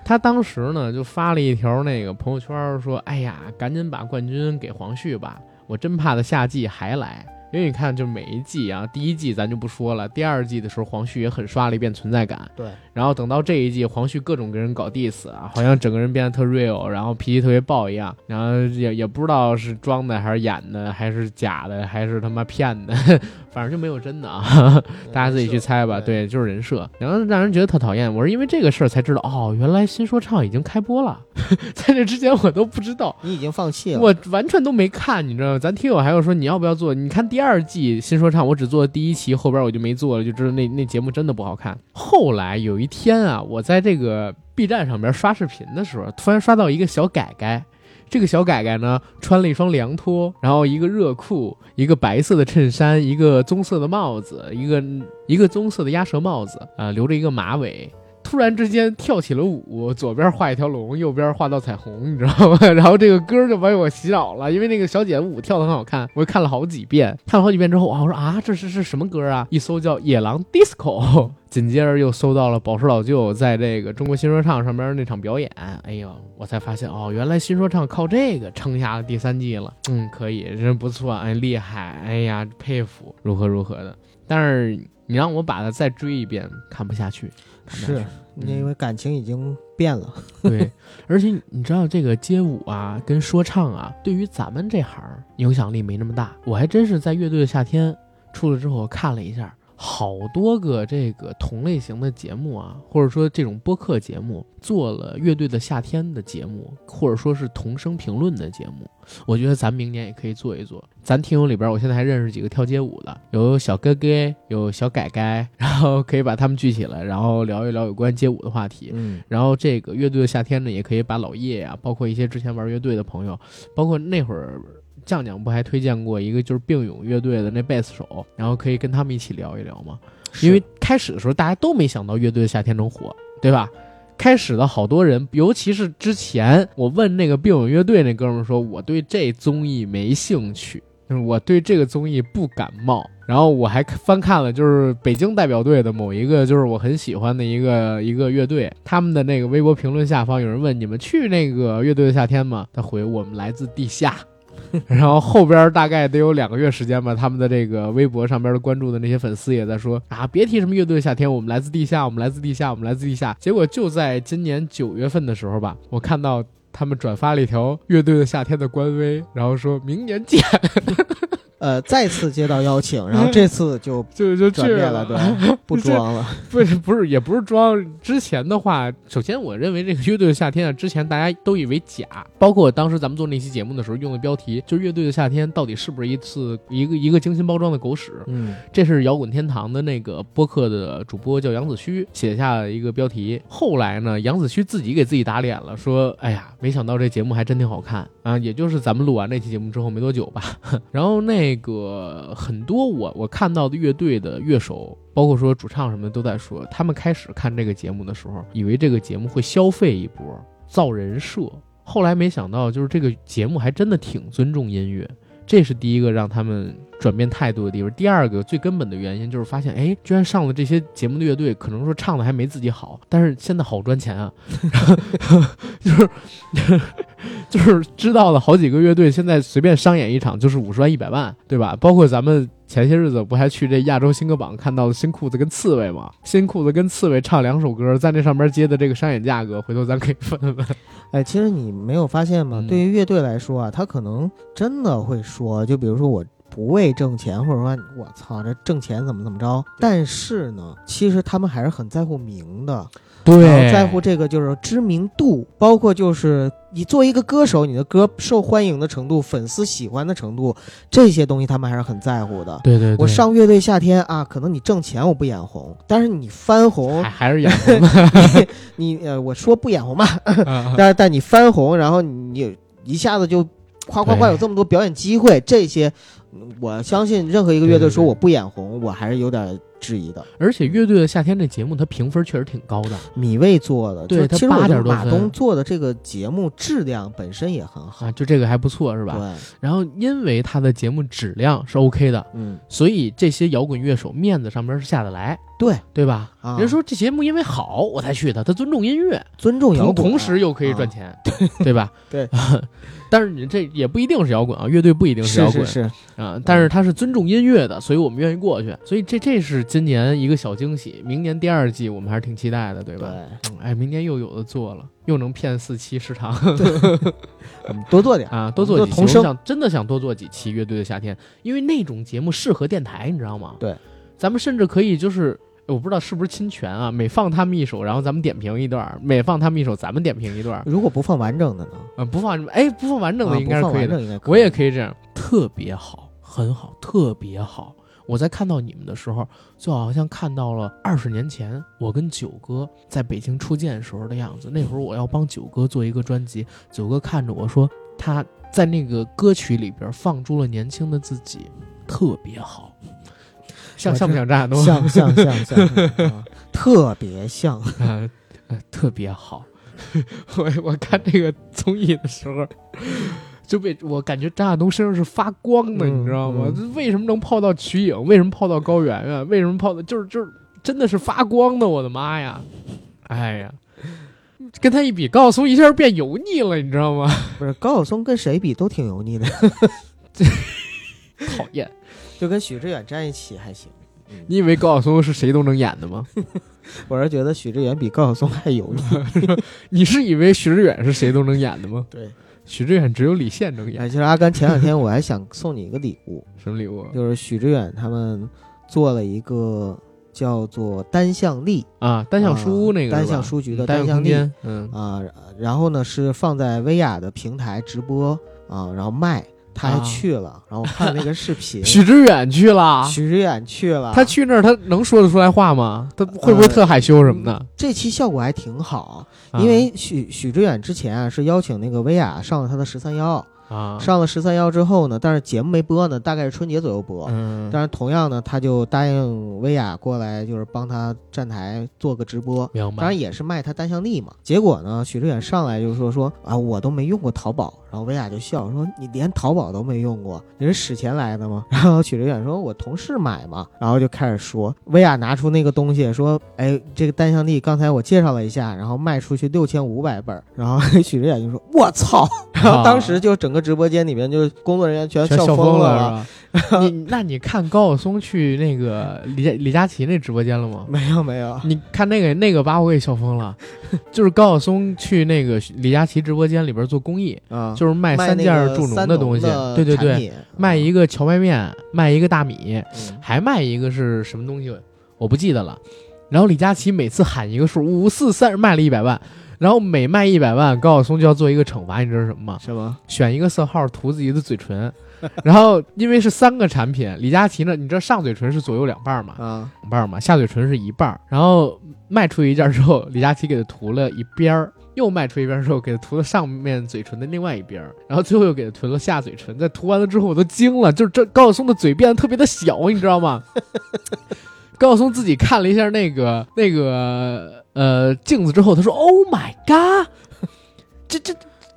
她当时呢就发了一条那个朋友圈说：“哎呀，赶紧把冠军给黄旭吧，我真怕他下季还来。”因为你看，就每一季啊，第一季咱就不说了，第二季的时候黄旭也很刷了一遍存在感，对，然后等到这一季，黄旭各种跟人搞 diss 啊，好像整个人变得特 real，然后脾气特别暴一样，然后也也不知道是装的还是演的，还是假的，还是他妈骗的，反正就没有真的啊。大家自己去猜吧。对对，就是人设，然后让人觉得特讨厌。我是因为这个事儿才知道，哦，原来新说唱已经开播了，在这之前我都不知道。你已经放弃了，我完全都没看，你知道吗？咱听友还有说你要不要做？你看第二季新说唱，我只做了第一期，后边我就没做了，就知道那那节目真的不好看。后来有一一天啊，我在这个 B 站上面刷视频的时候，突然刷到一个小改改。这个小改改呢，穿了一双凉拖，然后一个热裤，一个白色的衬衫，一个棕色的帽子，一个一个棕色的鸭舌帽子，啊、留着一个马尾，突然之间跳起了舞，左边画一条龙，右边画道彩虹，你知道吗？然后这个歌就把我洗脑了，因为那个小姐舞跳得很好看，我就看了好几遍。看了好几遍之后，啊，我说啊，这是是什么歌啊？一搜叫《野狼 DISCO》，紧接着又搜到了宝石老舅在这个中国新说唱上边那场表演。哎呦，我才发现哦，原来新说唱靠这个撑下了第三季了。嗯，可以，真不错，哎，厉害，哎呀，佩服，如何如何的。但是你让我把它再追一遍，看不下去。是因为感情已经变了。对，而且你知道这个街舞啊，跟说唱啊，对于咱们这行影响力没那么大。我还真是在乐队的夏天出了之后看了一下，好多个这个同类型的节目啊，或者说这种播客节目，做了乐队的夏天的节目，或者说是同声评论的节目。我觉得咱明年也可以做一做。咱听友里边，我现在还认识几个跳街舞的，有小哥哥，有小改改，然后可以把他们聚起来，然后聊一聊有关街舞的话题。嗯，然后这个乐队的夏天呢，也可以把老叶啊，包括一些之前玩乐队的朋友，包括那会儿酱酱不还推荐过一个就是并勇乐队的那贝斯手，然后可以跟他们一起聊一聊吗？因为开始的时候大家都没想到乐队的夏天能火，对吧？开始的好多人，尤其是之前我问那个并勇乐队那哥们儿说，我对这综艺没兴趣，就是我对这个综艺不感冒。然后我还翻看了，就是北京代表队的某一个，就是我很喜欢的一个一个乐队，他们的那个微博评论下方有人问你们去那个乐队的夏天吗？他回我们来自地下，然后后边大概得有两个月时间吧，他们的这个微博上边的关注的那些粉丝也在说啊，别提什么乐队的夏天，我们来自地下，我们来自地下，我们来自地下。结果就在今年九月份的时候吧，我看到他们转发了一条乐队的夏天的官微，然后说明年见，呃，再次接到邀请，然后这次就 就就去转变了，对，不装了。不是不是，也不是装。之前的话，首先我认为这个乐队的夏天啊，之前大家都以为假，包括当时咱们做那期节目的时候用的标题，就是乐队的夏天到底是不是一次一个一个精心包装的狗屎？嗯，这是摇滚天堂的那个播客的主播叫杨子虚写下了一个标题。后来呢，杨子虚自己给自己打脸了，说：“哎呀，没想到这节目还真挺好看啊！”也就是咱们录完这期节目之后没多久吧，然后那个那个很多我我看到的乐队的乐手。包括说主唱什么的都在说，他们开始看这个节目的时候，以为这个节目会消费一波造人设，后来没想到就是这个节目还真的挺尊重音乐，这是第一个让他们转变态度的地方。第二个最根本的原因就是发现，哎，居然上了这些节目的乐队，可能说唱的还没自己好，但是现在好赚钱啊，就是就是知道了好几个乐队现在随便商演一场就是五十万一百万，对吧？包括咱们。前些日子不还去这亚洲新歌榜看到了新裤子跟刺猬吗？新裤子跟刺猬唱两首歌，在那上面接的这个商演价格，回头咱可以问问。哎，其实你没有发现吗？对于乐队来说啊，他可能真的会说，就比如说我不为挣钱，或者说我操这挣钱怎么怎么着。但是呢，其实他们还是很在乎名的。对，在乎这个就是知名度，包括就是你作为一个歌手，你的歌受欢迎的程度、粉丝喜欢的程度，这些东西他们还是很在乎的。对对，我上乐队夏天啊，可能你挣钱我不眼红，但是你翻红还是眼红。你呃，我说不眼红吧，但是但你翻红，然后你一下子就夸夸夸有这么多表演机会，这些我相信任何一个乐队说我不眼红，我还是有点。质疑的，而且乐队的夏天这节目，它评分确实挺高的。米未做的，对，其实八点多马东做的这个节目质量本身也很好，啊就这个还不错，是吧？对。然后因为他的节目质量是 OK 的，嗯，所以这些摇滚乐手面子上面是下得来，对对吧？啊，人说这节目因为好我才去的，他尊重音乐，尊重摇滚，同时又可以赚钱，对对吧？对。但是你这也不一定是摇滚啊，乐队不一定是摇滚，是啊，但是他是尊重音乐的，所以我们愿意过去。所以这这是今年一个小惊喜，明年第二季我们还是挺期待的，对吧？对，哎，明年又有的做了，又能骗四期时长，我 们多做点啊，多做几期。我想真的想多做几期乐队的夏天，因为那种节目适合电台，你知道吗？对，咱们甚至可以就是。我不知道是不是侵权啊？每放他们一首，然后咱们点评一段；每放他们一首，咱们点评一段。如果不放完整的呢？嗯，不放，哎，不放完整的应该是可以的。我也可以这样，特别好，很好，特别好。我在看到你们的时候，就好像看到了二十年前我跟九哥在北京初见时候的样子。那会儿我要帮九哥做一个专辑，九哥看着我说，他在那个歌曲里边放出了年轻的自己，特别好。像像不像战斗？像像像像，特别像，呃，特别好。我我看这个综艺的时候，就被我感觉张亚东身上是发光的，你知道吗？为什么能泡到瞿颖？为什么泡到高圆圆？为什么泡的？就是就是，真的是发光的！我的妈呀！哎呀，跟他一比，高晓松一下变油腻了，你知道吗？不是高晓松跟谁比都挺油腻的，讨厌。就跟许志远站一起还行，你以为高晓松是谁都能演的吗？我是觉得许志远比高晓松还油腻。你是以为许志远是谁都能演的吗？对，许志远只有李现能演。其实阿甘前两天我还想送你一个礼物，什么礼物？就是许志远他们做了一个叫做单向力啊，单向书屋那个单向书局的单向力，嗯啊，然后呢是放在薇娅的平台直播啊，然后卖。他还去了，然后我看那个视频。许知远去了，许知远去了。他去那儿，他能说得出来话吗？他会不会特害羞什么的？这期效果还挺好，因为许许知远之前啊是邀请那个薇娅上了他的十三幺。啊，上了十三幺之后呢，但是节目没播呢，大概是春节左右播。嗯，但是同样呢，他就答应薇娅过来，就是帮他站台做个直播。明白。当然也是卖他单向力嘛。结果呢，许志远上来就说说啊，我都没用过淘宝，然后薇娅就笑说：“你连淘宝都没用过，你是使钱来的吗？” 然后许知远说：“我同事买嘛。”然后就开始说，薇娅拿出那个东西说：“哎，这个单向地刚才我介绍了一下，然后卖出去六千五百本。”然后 许知远就说：“我操！” 然后当时就整个直播间里面就工作人员全全笑疯了？你那你看高晓松去那个李佳李佳琦那直播间了吗？没有没有，你看那个那个把我给笑疯了，就是高晓松去那个李佳琦直播间里边做公益，啊，就是卖三件助农的东西，对对对，卖一个荞麦面，卖一个大米，嗯还卖一个是什么东西，我不记得了。然后李佳琦每次喊一个数，五四三，卖了一百万。然后每卖一百万，高晓松就要做一个惩罚，你知道是什么吗？什么？选一个色号涂自己的嘴唇，然后因为是三个产品，李佳琦呢，你知道上嘴唇是左右两半嘛，啊，两半嘛，下嘴唇是一半。然后卖出一件之后，李佳琦给他涂了一边儿，又卖出一边儿之后，给他涂了上面嘴唇的另外一边儿，然后最后又给他涂了下嘴唇。在涂完了之后，我都惊了，就是这高晓松的嘴变得特别的小，你知道吗？高晓松自己看了一下那个那个呃镜子之后，他说：“Oh my god，这这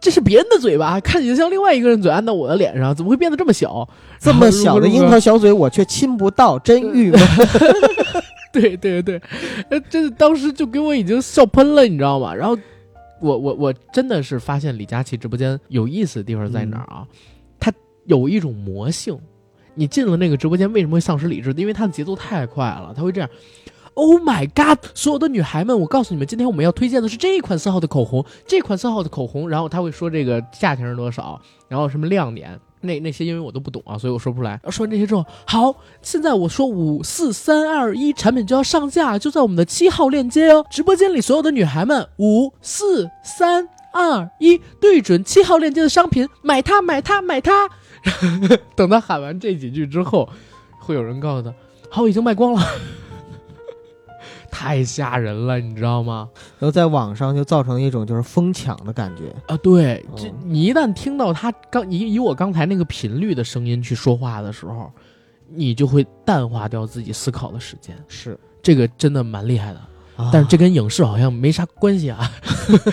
这是别人的嘴巴，看起来像另外一个人嘴按到我的脸上，怎么会变得这么小？这么小的樱桃小嘴我却亲不到，真郁闷。对对对，呃，这当时就给我已经笑喷了，你知道吗？然后我我我真的是发现李佳琦直播间有意思的地方在哪儿啊？他有一种魔性。你进了那个直播间，为什么会丧失理智？因为他的节奏太快了，他会这样。Oh my god！所有的女孩们，我告诉你们，今天我们要推荐的是这一款色号的口红，这款色号的口红。然后他会说这个价钱是多少，然后什么亮点，那那些因为我都不懂啊，所以我说不出来。说完这些之后，好，现在我说五四三二一，产品就要上架，就在我们的七号链接哦。直播间里所有的女孩们，五四三二一，对准七号链接的商品，买它，买它，买它。等他喊完这几句之后，会有人告诉他：“好，已经卖光了。”太吓人了，你知道吗？然后在网上就造成一种就是疯抢的感觉啊！对，哦这你一旦听到他刚以以我刚才那个频率的声音去说话的时候，你就会淡化掉自己思考的时间。是，这个真的蛮厉害的，啊但是这跟影视好像没啥关系啊。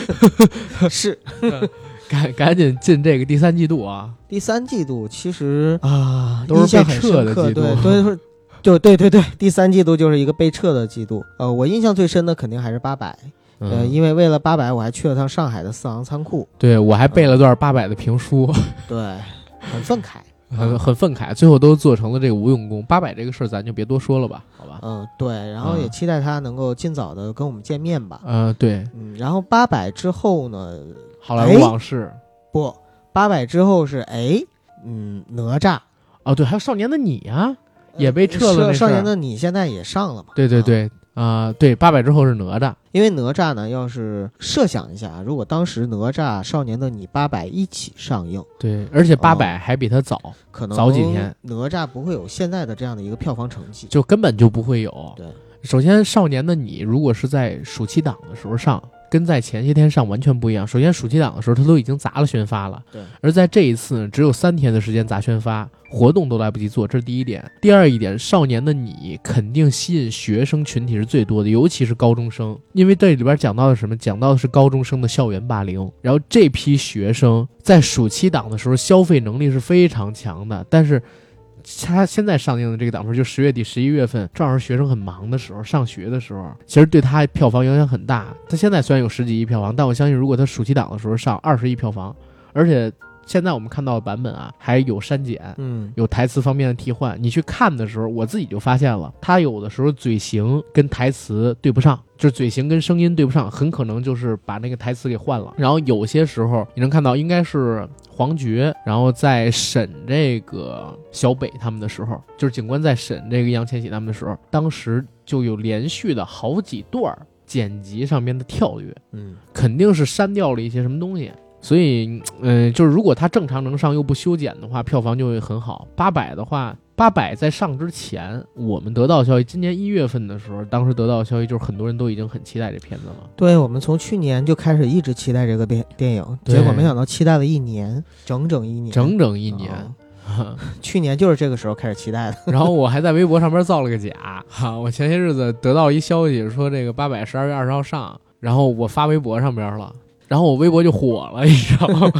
是 赶赶紧进这个第三季度啊！第三季度其实啊都是被撤的季度对对对。就对对对，第三季度就是一个被撤的季度。呃，我印象最深的肯定还是八百，呃，嗯，因为为了八百，我还去了趟上海的四行仓库，对我还背了段八百的评书，对，很愤慨。很很愤慨，最后都做成了这个无用功。八百这个事儿咱就别多说了吧，好吧？嗯，对，然后也嗯期待他能够尽早的跟我们见面吧。嗯，对，嗯，然后八百之后呢？好莱坞往事，不，八百之后是哎，嗯，哪吒哦，对，还有少年的你啊，也被撤了少年的你现在也上了嘛？啊对对对，啊、对，八百之后是哪吒，因为哪吒呢，要是设想一下，如果当时哪吒、少年的你八百一起上映，对，而且哦八百还比他早，可能早几天哪吒不会有现在的这样的一个票房成绩。就根本就不会有。对，首先少年的你如果是在暑期档的时候上，跟在前些天上完全不一样。首先暑期档的时候他都已经砸了宣发了，对，而在这一次呢，只有三天的时间砸宣发，活动都来不及做，这是第一点。第二一点，少年的你肯定吸引学生群体是最多的，尤其是高中生，因为这里边讲到的什么？讲到的是高中生的校园霸凌。然后这批学生在暑期档的时候消费能力是非常强的，但是。他现在上映的这个档份，就十月底、十一月份，正好是学生很忙的时候，上学的时候，其实对他票房影响很大。他现在虽然有十几亿票房，但我相信，如果他暑期档的时候上二十亿票房，而且现在我们看到的版本啊，还有删减，嗯，有台词方面的替换。你去看的时候，我自己就发现了，他有的时候嘴型跟台词对不上，就是嘴型跟声音对不上，很可能就是把那个台词给换了。然后有些时候你能看到，应该是黄觉，然后在审这个小北他们的时候，就是警官在审这个易烊千玺他们的时候，当时就有连续的好几段儿剪辑上面的跳跃。嗯，肯定是删掉了一些什么东西。所以，嗯、就是如果它正常能上又不修剪的话，票房就会很好。八百的话，八百在上之前，我们得到消息，今年一月份的时候，当时得到消息就是很多人都已经很期待这片子了。对，我们从去年就开始一直期待这个电电影，结果没想到期待了一年，整整一年，整整一年，哦 去年就是这个时候开始期待的。然后我还在微博上面造了个假，哈，我前些日子得到一消息说这个八百十二月二十号上，然后我发微博上边了，然后我微博就火了，你知道吗？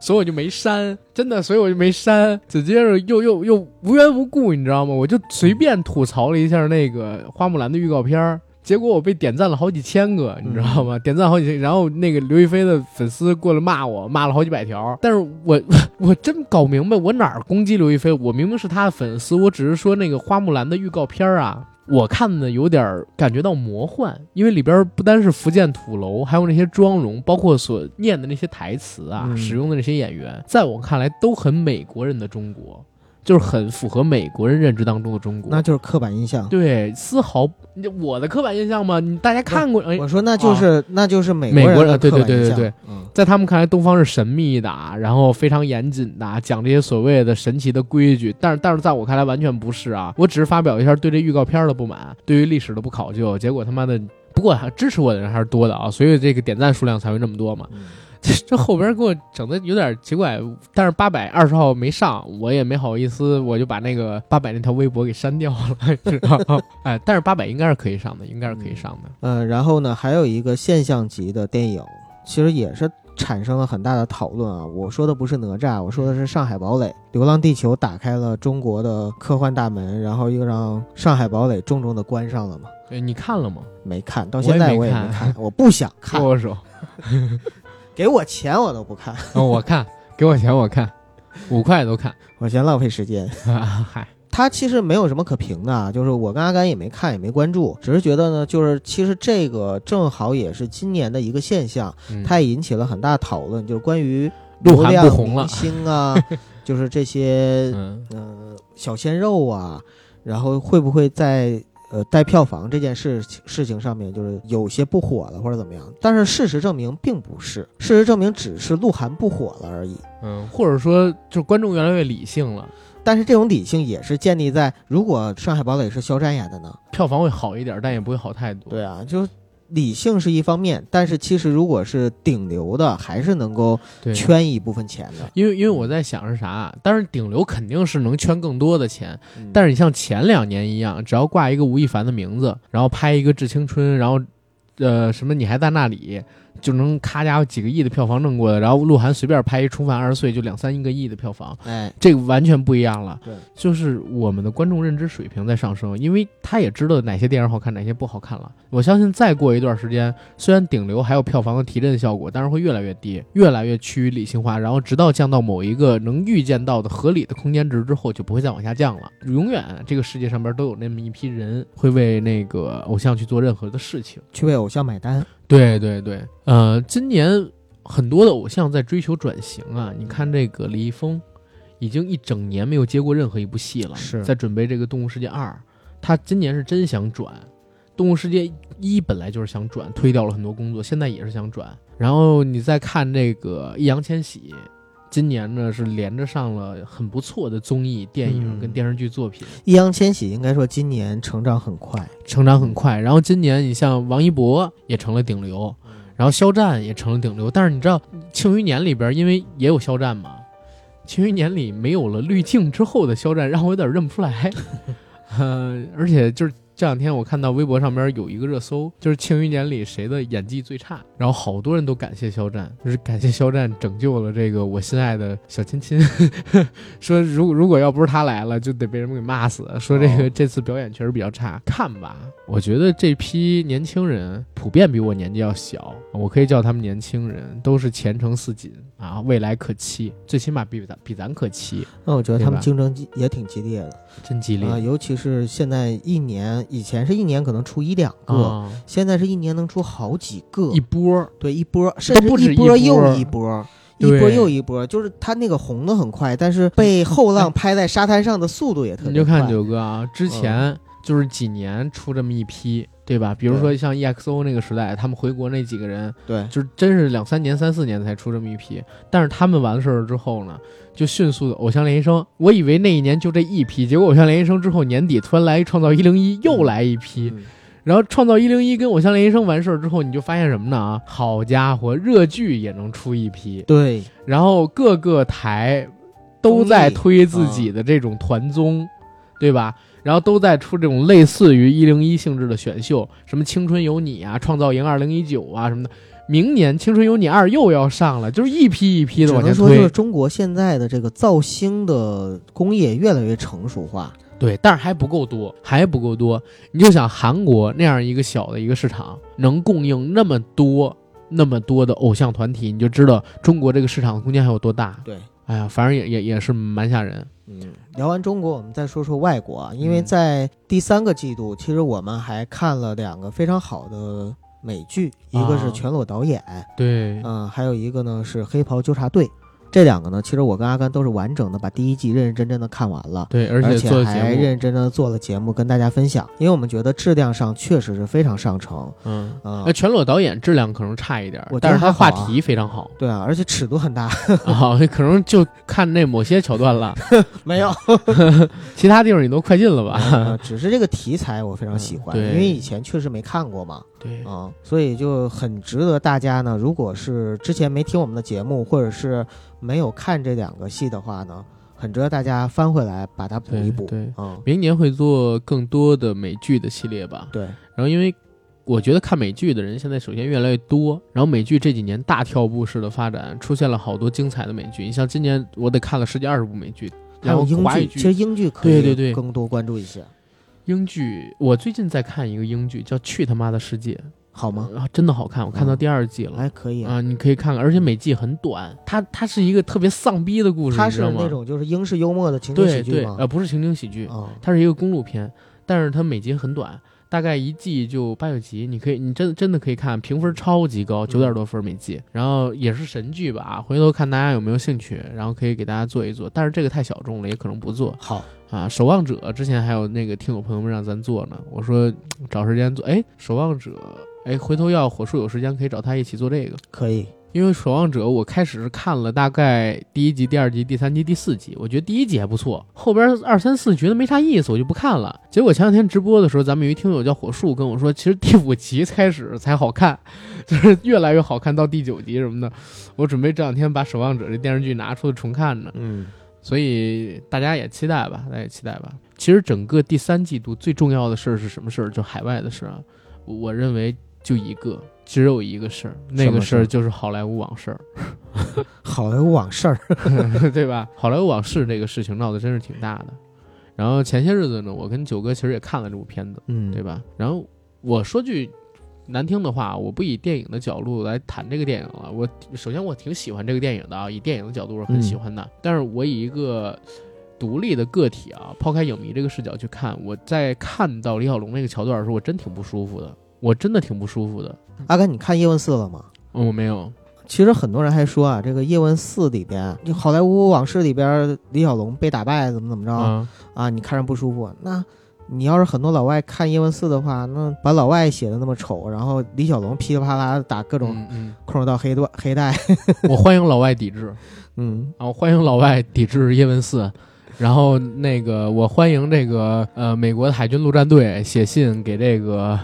所以我就没删，真的，所以我就没删。紧接着又又又无缘无故，你知道吗？我就随便吐槽了一下那个花木兰的预告片儿。结果我被点赞了好几千个，你知道吗？点赞好几千，然后那个刘亦菲的粉丝过来骂我，骂了好几百条。但是我我真搞明白，我哪儿攻击刘亦菲？我明明是她的粉丝，我只是说那个花木兰的预告片儿啊，我看的有点感觉到魔幻，因为里边不单是福建土楼，还有那些妆容，包括所念的那些台词啊，嗯。使用的那些演员，在我看来都很美国人的中国，就是很符合美国人认知当中的中国。那就是刻板印象。对，丝毫我的刻板印象嘛？你大家看过？哎，我说那就是、那就是美美国人的人对对刻板印象对对对，嗯，在他们看来，东方是神秘的，啊然后非常严谨的，啊讲这些所谓的神奇的规矩。但是，但是在我看来，完全不是啊！我只是发表一下对这预告片的不满，对于历史的不考究。结果他妈的，不过还支持我的人还是多的啊，所以这个点赞数量才会这么多嘛。嗯 这后边给我整的有点奇怪，但是八百二十号没上，我也没好意思，我就把那个八百那条微博给删掉了，知道吗？哎，但是八百应该是可以上的，应该是可以上的。呃，然后呢，还有一个现象级的电影，其实也是产生了很大的讨论啊。我说的不是哪吒，我说的是《上海堡垒》。《流浪地球》打开了中国的科幻大门，然后又让《上海堡垒》重重的关上了嘛。哎你看了吗？没看到现在我也没看，我不想看。给我钱我都不看，哦，我看，给我钱我看，五块都看。我嫌浪费时间。嗨，他其实没有什么可评的啊，就是我跟阿甘也没看，也没关注，只是觉得呢，就是其实这个正好也是今年的一个现象，嗯。它也引起了很大讨论，就是关于鹿晗流量不红了。明星啊，就是这些嗯。呃小鲜肉啊，然后会不会在呃带票房这件事情事情上面，就是有些不火了或者怎么样？但是事实证明并不是，事实证明只是鹿晗不火了而已。嗯，或者说就是观众越来越理性了，但是这种理性也是建立在，如果《上海堡垒》是肖战演的呢？票房会好一点，但也不会好太多。对啊，就理性是一方面，但是其实如果是顶流的，还是能够，圈一部分钱的。因为因为我在想是啥，但是顶流肯定是能圈更多的钱，嗯但是你像前两年一样，只要挂一个吴亦凡的名字，然后拍一个《致青春》，然后呃什么你还在那里。就能咔家伙几个亿的票房弄过来，然后鹿晗随便拍一《重返二十岁》就两三个亿的票房，哎，这个完全不一样了。对，就是我们的观众认知水平在上升，因为他也知道哪些电影好看，哪些不好看了。我相信再过一段时间，虽然顶流还有票房的提振效果，但是会越来越低，越来越趋于理性化，然后直到降到某一个能预见到的合理的空间值之后，就不会再往下降了。永远这个世界上边都有那么一批人会为那个偶像去做任何的事情。去为偶像买单。对对对，呃，今年很多的偶像在追求转型啊。你看这个李易峰，已经一整年没有接过任何一部戏了，是在准备这个《动物世界二》，他今年是真想转，《动物世界一》本来就是想转，推掉了很多工作，现在也是想转。然后你再看这个易烊千玺。今年呢是连着上了很不错的综艺、电影嗯跟电视剧作品，易烊千玺应该说今年成长很快，成长很快。然后今年你像王一博也成了顶流，然后肖战也成了顶流。但是你知道《庆余年》里边，因为也有肖战嘛，《庆余年》里没有了滤镜之后的肖战，让我有点认不出来。呃，而且就是这两天我看到微博上边有一个热搜，就是《庆余年》里谁的演技最差，然后好多人都感谢肖战，就是感谢肖战拯救了这个我心爱的小亲亲，说如如果要不是他来了，就得被人们给骂死。说这个、哦。这次表演确实比较差，看吧，我觉得这批年轻人普遍比我年纪要小，我可以叫他们年轻人，都是前程似锦啊，未来可期，最起码比咱比咱可期，那我觉得他们竞争也挺激烈的真激烈啊，尤其是现在一年，以前是一年可能出一两个，啊！现在是一年能出好几个，一波对一波，甚至一波又一波。一对波又一波，就是他那个红的很快，但是被后浪 拍在沙滩上的速度也特别快。你就看九哥啊，之前就是几年出这么一批，对吧？比如说像 EXO 那个时代，他们回国那几个人，对，就是真是两三年、三四年才出这么一批。但是他们完事儿之后呢，就迅速的偶像练习生。我以为那一年就这一批，结果偶像练习生之后年底突然来一创造一零一，又来一批。嗯然后创造一零一跟偶像练习生完事儿之后，你就发现什么呢？啊，好家伙，热剧也能出一批，对，然后各个台都在推自己的这种团综，对吧？然后都在出这种类似于一零一性质的选秀，什么《青春有你》啊，《创造营二零一九》啊什么的，明年《青春有你二》又要上了，就是一批一批的只往前能说就是。中国现在的这个造星的工业越来越成熟化。对，但是还不够多，还不够多。你就想韩国那样一个小的一个市场，能供应那么多那么多的偶像团体，你就知道中国这个市场的空间还有多大。对，哎呀，反正也也也是蛮吓人。嗯，聊完中国，我们再说说外国啊，因为嗯。在第三个季度，其实我们还看了两个非常好的美剧，一个是啊。全裸导演，对，嗯、还有一个呢是黑袍纠察队。这两个呢，其实我跟阿甘都是完整的把第一季认认真真的看完了。对，而而且做还认认真真的做了节目跟大家分享，因为我们觉得质量上确实是非常上乘，嗯，啊、那全裸导演质量可能差一点但是他话题非常好对啊，而且尺度很大，啊，可能就看那某些桥段了，没有，其他地方你都快进了吧？呃只是这个题材我非常喜欢，嗯因为以前确实没看过嘛，对，啊、所以就很值得大家呢，如果是之前没听我们的节目，或者是没有看这两个戏的话呢，很值得大家翻回来把它补一补，对，嗯，明年会做更多的美剧的系列吧。对，然后因为我觉得看美剧的人现在首先越来越多，然后美剧这几年大跳步式的发展，出现了好多精彩的美剧。你像今年我得看了十几二十部美剧，然后还有英剧其实英剧可以对对对更多关注一些，英剧，我最近在看一个英剧叫《去他妈的世界好》，吗？啊，真的好看，我看到嗯第二季了。还可以啊，你可以看看，而且每季很短，它它是一个特别丧逼的故事，它是？那种就是英式幽默的情景喜剧吗？呃，不是情景喜剧，啊，它是一个公路片，但是它每集很短，大概一季就八九集，你可以，你真真的可以看，评分超级高，九点多分每季，然后也是神剧吧，回头看大家有没有兴趣，然后可以给大家做一做，但是这个太小众了，也可能不做。好，啊。守望者之前还有那个听友朋友们让咱做呢，我说嗯找时间做，哎，守望者，哎，回头要火树有时间可以找他一起做这个。可以，因为《守望者》，我开始是看了大概第一集、第二集、第三集、第四集，我觉得第一集还不错，后边二三四觉得没啥意思，我就不看了。结果前两天直播的时候，咱们有一听友叫火树跟我说，其实第五集开始才好看，就是越来越好看到第九集什么的。我准备这两天把《守望者》这电视剧拿出来重看呢，嗯，所以大家也期待吧，大家也期待吧。其实整个第三季度最重要的事儿是什么事儿？就海外的事儿啊，我认为就一个，只有一个事儿，那个事儿就是好莱坞往事儿。好莱坞往事儿，对吧？好莱坞往事这个事情闹得真是挺大的。然后前些日子呢，我跟九哥其实也看了这部片子，嗯，对吧？然后我说句难听的话，我不以电影的角度来谈这个电影了。我首先我挺喜欢这个电影的啊，以电影的角度是很喜欢的。但是我以一个独立的个体啊，抛开影迷这个视角去看，我在看到李小龙那个桥段的时候，我真挺不舒服的。我真的挺不舒服的。阿甘，你看《叶问四》了吗？嗯，我没有。其实很多人还说啊，这个《叶问四》里边，就好莱坞往事里边，李小龙被打败怎么怎么着、啊，啊，你看着不舒服。那你要是很多老外看《叶问四》的话，那把老外写的那么丑，然后李小龙噼里啪啦打各种嗯嗯，空手道黑段 黑带，我欢迎老外抵制。嗯，啊，我欢迎老外抵制叶问四，然后那个我欢迎这个呃美国的海军陆战队写信给这个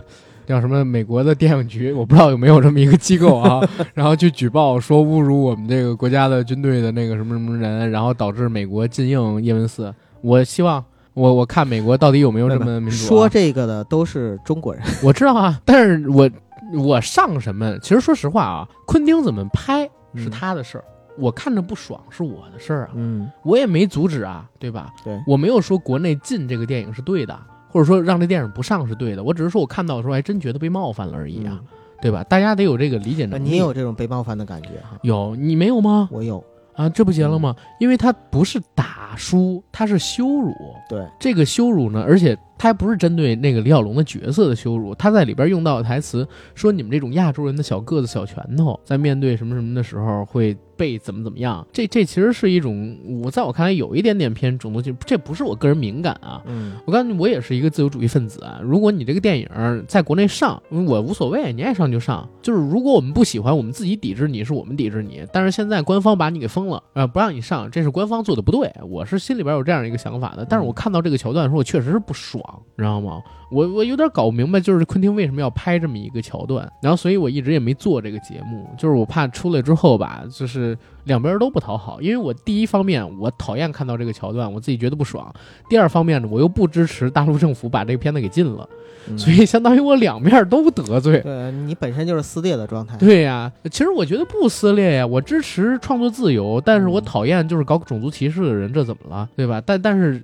叫什么美国的电影局，我不知道有没有这么一个机构啊，然后去举报说侮辱我们这个国家的军队的那个什么什么人，然后导致美国禁映叶问四。我希望我我看美国到底有没有这么民主、啊。说这个的都是中国人，我知道啊，但是我我上什么？其实说实话啊，昆汀怎么拍是嗯他的事儿，我看着不爽是我的事儿啊。嗯，我也没阻止啊，对吧？对我没有说国内禁这个电影是对的，或者说让这电影不上是对的，我只是说我看到的时候还真觉得被冒犯了而已啊，对吧？大家得有这个理解能力。你也有这种被冒犯的感觉哈？有你没有吗？我有，啊，这不结了吗？因为他不是打输，他是羞辱。对，这个羞辱呢，而且他还不是针对那个李小龙的角色的羞辱，他在里边用到的台词说你们这种亚洲人的小个子、小拳头，在面对什么什么的时候会被怎么怎么样。这 这其实是一种，我在我看来有一点点偏种族歧视，这不是我个人敏感啊。嗯，我告诉你，我也是一个自由主义分子啊。如果你这个电影在国内上，我无所谓，你爱上就上。就是如果我们不喜欢，我们自己抵制你，是我们抵制你。但是现在官方把你给封了，呃，不让你上，这是官方做的不对。我是心里边有这样一个想法的。但是我看到这个桥段的时候，我确实是不爽。知道吗？我我有点搞不明白，就是昆汀为什么要拍这么一个桥段，然后所以我一直也没做这个节目，就是我怕出来之后吧，就是两边都不讨好，因为我第一方面我讨厌看到这个桥段，我自己觉得不爽；第二方面呢，我又不支持大陆政府把这个片子给禁了，嗯所以相当于我两面都得罪。对你本身就是撕裂的状态。对呀，其实我觉得不撕裂呀，我支持创作自由，但是我讨厌就是搞种族歧视的人，这怎么了，对吧？但但是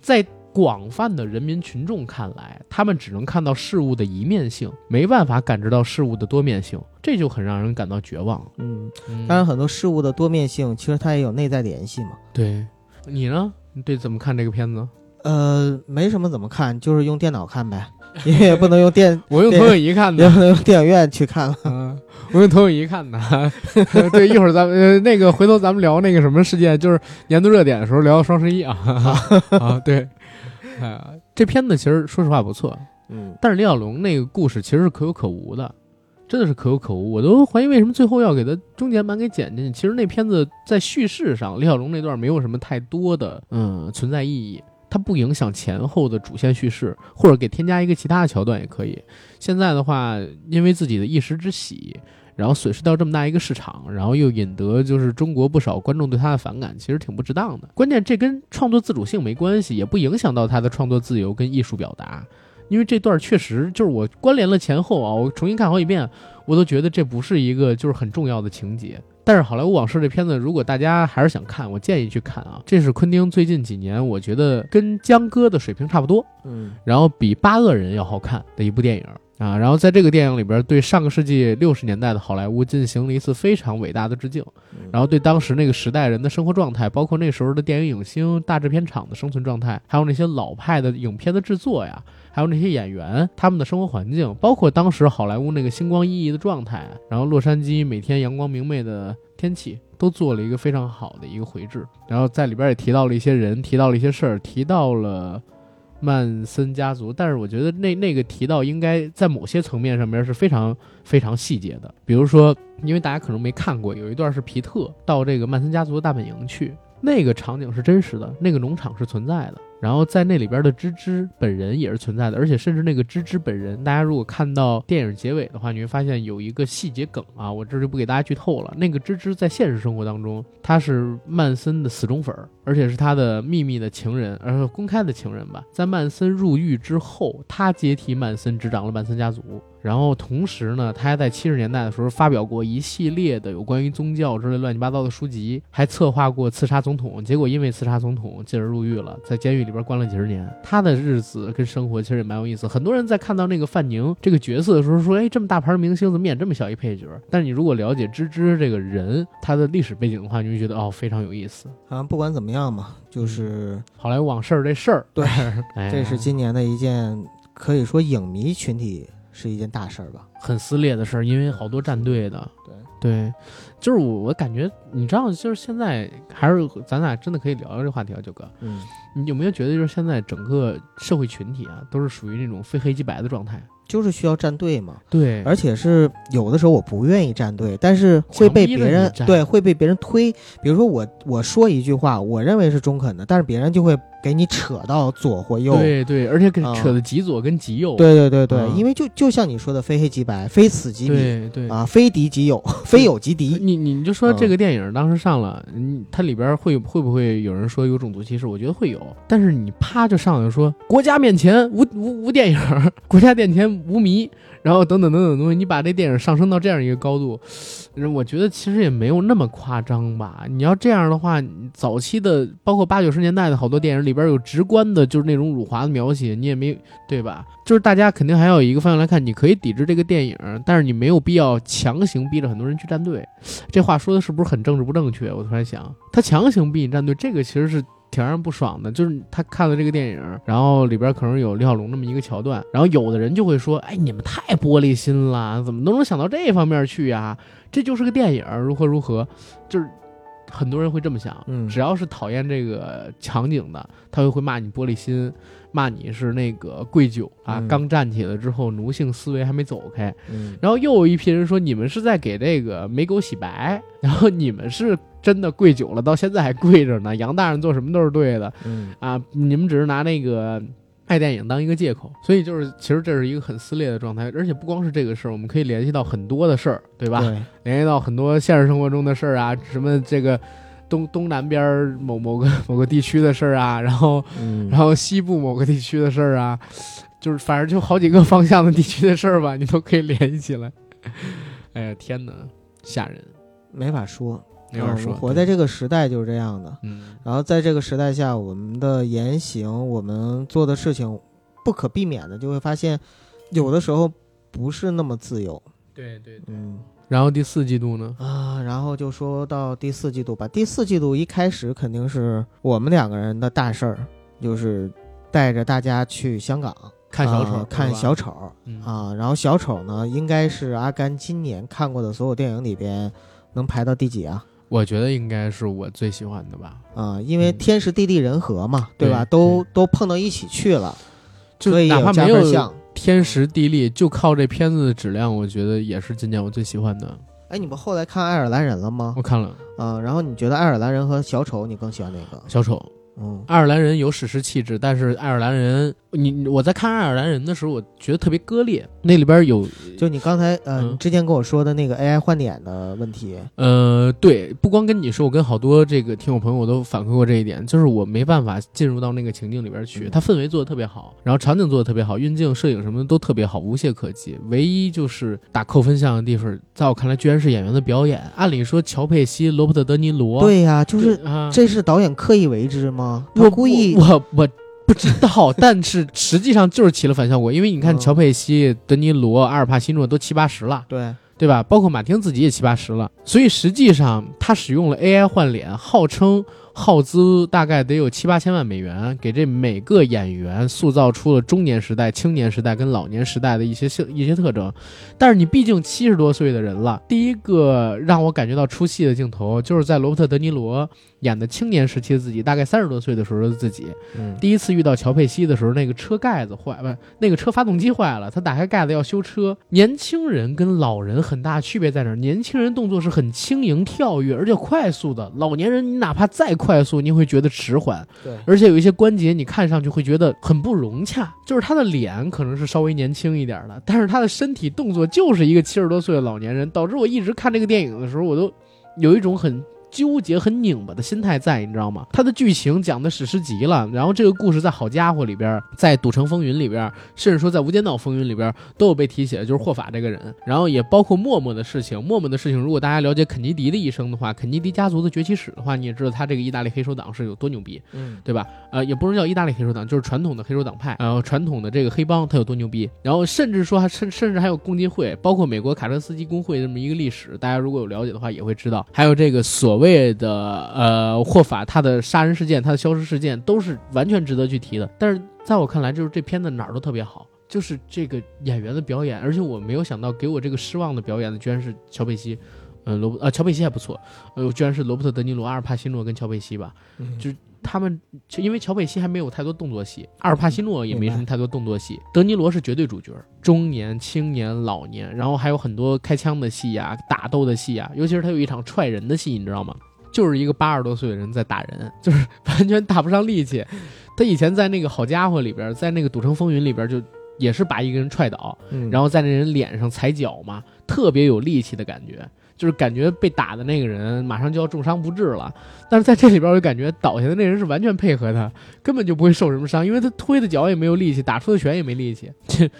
在广泛的人民群众看来，他们只能看到事物的一面性，没办法感知到事物的多面性，这就很让人感到绝望。嗯，嗯当然很多事物的多面性，其实它也有内在联系嘛。对你呢？你对怎么看这个片子？呃，没什么怎么看，就是用电脑看呗，因 为也不能用电，我用投影仪看也的。不能用电影院去看了。嗯，我用投影仪看的。对，一会儿咱们呃那个回头咱们聊那个什么事件，就是年度热点的时候聊双十一啊啊对，啊、这片子其实说实话不错，嗯，但是李小龙那个故事其实是可有可无的，真的是可有可无，我都怀疑为什么最后要给他中间版给剪进去。其实那片子在叙事上，李小龙那段没有什么太多的嗯存在意义。它不影响前后的主线叙事，或者给添加一个其他的桥段也可以。现在的话，因为自己的一时之喜，然后损失掉这么大一个市场，然后又引得就是中国不少观众对他的反感，其实挺不值当的。关键这跟创作自主性没关系，也不影响到他的创作自由跟艺术表达。因为这段确实就是我关联了前后啊，我重新看好几遍，我都觉得这不是一个就是很重要的情节。但是《好莱坞往事》这片子，如果大家还是想看，我建议去看啊。这是昆汀最近几年我觉得跟江哥的水平差不多，嗯然后比《八恶人》要好看的一部电影啊。然后在这个电影里边，对上个世纪六十年代的好莱坞进行了一次非常伟大的致敬，然后对当时那个时代人的生活状态，包括那时候的电影影星、大制片厂的生存状态，还有那些老派的影片的制作呀，还有那些演员他们的生活环境，包括当时好莱坞那个星光熠熠的状态，然后洛杉矶每天阳光明媚的天气。都做了一个非常好的一个回制，然后在里边也提到了一些人，提到了一些事儿，提到了曼森家族，但是我觉得那那个提到应该在某些层面上面是非常非常细节的，比如说，因为大家可能没看过，有一段是皮特到这个曼森家族的大本营去，那个场景是真实的，那个农场是存在的，然后在那里边的芝芝本人也是存在的，而且甚至那个芝芝本人，大家如果看到电影结尾的话，你会发现有一个细节梗啊，我这就不给大家剧透了。那个芝芝在现实生活当中，她是曼森的死忠粉，而且是他的秘密的情人，呃公开的情人吧。在曼森入狱之后，她接替曼森执掌了曼森家族。然后同时呢，他还在七十年代的时候发表过一系列的有关于宗教之类乱七八糟的书籍，还策划过刺杀总统，结果因为刺杀总统进而入狱了，在监狱里边关了几十年。他的日子跟生活其实也蛮有意思。很多人在看到那个范宁这个角色的时候说：“哎，这么大牌明星怎么演这么小一配角？”但是你如果了解芝芝这个人他的历史背景的话，你会觉得哦非常有意思。啊，不管怎么样嘛，就是好莱坞往事儿这事儿，对 哎这是今年的一件可以说影迷群体是一件大事儿吧。很撕裂的事儿，因为好多站队的。对对，就是我我感觉，你知道，就是现在还是咱俩真的可以聊聊这话题啊，九哥。嗯，你有没有觉得，就是现在整个社会群体啊，都是属于那种非黑即白的状态？就是需要站队嘛，对而且是有的时候我不愿意站队，但是会被别人对会被别人推。比如说我我说一句话，我认为是中肯的，但是别人就会给你扯到左或右。对对，而且给啊扯的极左跟极右。对对对对嗯因为就就像你说的，非黑即白，非此即彼对对啊，非敌即友，非友即敌。你你就说嗯这个电影当时上了，嗯，它里边会会不会有人说有种族歧视？我觉得会有，但是你啪就上来说国家面前无无无电影，国家面前无迷，然后等等等等东西，你把这电影上升到这样一个高度，我觉得其实也没有那么夸张吧。你要这样的话，早期的包括八九十年代的好多电影里边有直观的，就是那种辱华的描写，你也没对吧？就是大家肯定还有一个方向来看，你可以抵制这个电影，但是你没有必要强行逼着很多人去站队。这话说的是不是很政治不正确？我突然想，他强行逼你站队，这个其实是挺让人不爽的。就是他看了这个电影，然后里边可能有李小龙这么一个桥段，然后有的人就会说：“哎，你们太玻璃心了，怎么都能想到这方面去呀？这就是个电影，如何如何？”就是很多人会这么想。嗯只要是讨厌这个场景的，他就会骂你玻璃心，骂你是那个跪酒啊，嗯刚站起来之后奴性思维还没走开。嗯然后又有一批人说你们是在给这个美狗洗白，然后你们是真的跪久了，到现在还跪着呢。杨大人做什么都是对的嗯啊，你们只是拿那个爱电影当一个借口，所以就是其实这是一个很撕裂的状态，而且不光是这个事儿，我们可以联系到很多的事儿，对吧？对，联系到很多现实生活中的事儿啊，什么这个东东南边某某个某个地区的事儿啊，然后嗯，然后西部某个地区的事儿啊，就是反正就好几个方向的地区的事儿吧，你都可以联系起来。哎呀，天哪，吓人，没法说，没法说。嗯活在这个时代就是这样的。嗯，然后在这个时代下，我们的言行，我们做的事情，不可避免的就会发现，有的时候不是那么自由。对对。嗯然后第四季度呢？啊，然后就说到第四季度吧。第四季度一开始肯定是我们两个人的大事儿，就是带着大家去香港看小丑，啊看小丑嗯啊。然后小丑呢，应该是阿甘今年看过的所有电影里边能排到第几啊？我觉得应该是我最喜欢的吧。啊，因为嗯天时地利人和嘛，对吧？对都都碰到一起去了，就所以哪怕没有分项。天时地利，就靠这片子的质量，我觉得也是今年我最喜欢的。哎，你不后来看爱尔兰人了吗我？看了啊，然后你觉得爱尔兰人和小丑，你更喜欢哪个？小丑，嗯爱尔兰人有史诗气质，但是爱尔兰人，你我在看爱尔兰人的时候，我觉得特别割裂。那里边有，就你刚才呃，嗯你之前跟我说的那个 AI 换脸的问题，呃，对，不光跟你说，我跟好多这个听友朋友我都反馈过这一点，就是我没办法进入到那个情境里边去。嗯它氛围做的特别好，然后场景做的特别好，运镜、摄影什么的都特别好，无懈可击。唯一就是打扣分项的地方，在我看来居然是演员的表演。按理说，乔佩西、罗伯特·德尼罗，对呀、就是啊，这是导演刻意为之吗？他我故意我我我不知道，但是实际上就是起了反效果，因为你看嗯乔佩西、德尼罗、阿尔帕西诺都七八十了，对，对吧？包括马丁自己也七八十了，所以实际上他使用了 AI 换脸，号称耗资大概得有七八千万美元，给这每个演员塑造出了中年时代、青年时代跟老年时代的一些性一些特征。但是你毕竟七十多岁的人了，第一个让我感觉到出戏的镜头，就是在罗伯特·德尼罗演的青年时期的自己，大概三十多岁的时候的自己，嗯，第一次遇到乔佩西的时候，那个车盖子坏，不，那个车发动机坏了，他打开盖子要修车。年轻人跟老人很大区别在哪儿？年轻人动作是很轻盈、跳跃，而且快速的；老年人你哪怕再快速，你会觉得迟缓，对，而且有一些关节你看上去会觉得很不融洽。就是他的脸可能是稍微年轻一点的，但是他的身体动作就是一个七十多岁的老年人，导致我一直看这个电影的时候，我都有一种很。纠结很拧巴的心态在，你知道吗？它的剧情讲的史诗级了，然后这个故事在《好家伙》里边，在《赌城风云》里边，甚至说在《无间道风云》里边都有被提起的，就是霍法这个人。然后也包括默默的事情，默默的事情，如果大家了解肯尼迪的一生的话，肯尼迪家族的崛起史的话，你也知道他这个意大利黑手党是有多牛逼，嗯，对吧？呃，也不能叫意大利黑手党，就是传统的黑手党派，呃，传统的这个黑帮，他有多牛逼。然后甚至说还甚甚至还有共济会，包括美国卡车司机工会这么一个历史，大家如果有了解的话也会知道。还有这个所谓的呃霍法他的杀人事件，他的消失事件，都是完全值得去提的。但是在我看来，就是这片子哪儿都特别好。就是这个演员的表演，而且我没有想到给我这个失望的表演的居然是乔佩西，呃罗伯呃乔佩西还不错，呃居然是罗伯特·德尼罗、阿尔帕西诺跟乔佩西吧，嗯就他们因为乔佩西还没有太多动作戏，阿尔帕西诺也没什么太多动作戏，德尼罗是绝对主角，中年、青年、老年，然后还有很多开枪的戏呀、打斗的戏呀、尤其是他有一场踹人的戏，你知道吗？就是一个八十多岁的人在打人，就是 完全打不上力气。他以前在那个好家伙里边，在那个赌城风云里边，就也是把一个人踹倒，嗯，然后在那人脸上踩脚嘛，特别有力气的感觉，就是感觉被打的那个人马上就要重伤不治了。但是在这里边，我就感觉倒下的那人是完全配合他，根本就不会受什么伤，因为他推的脚也没有力气，打出的拳也没力气。这，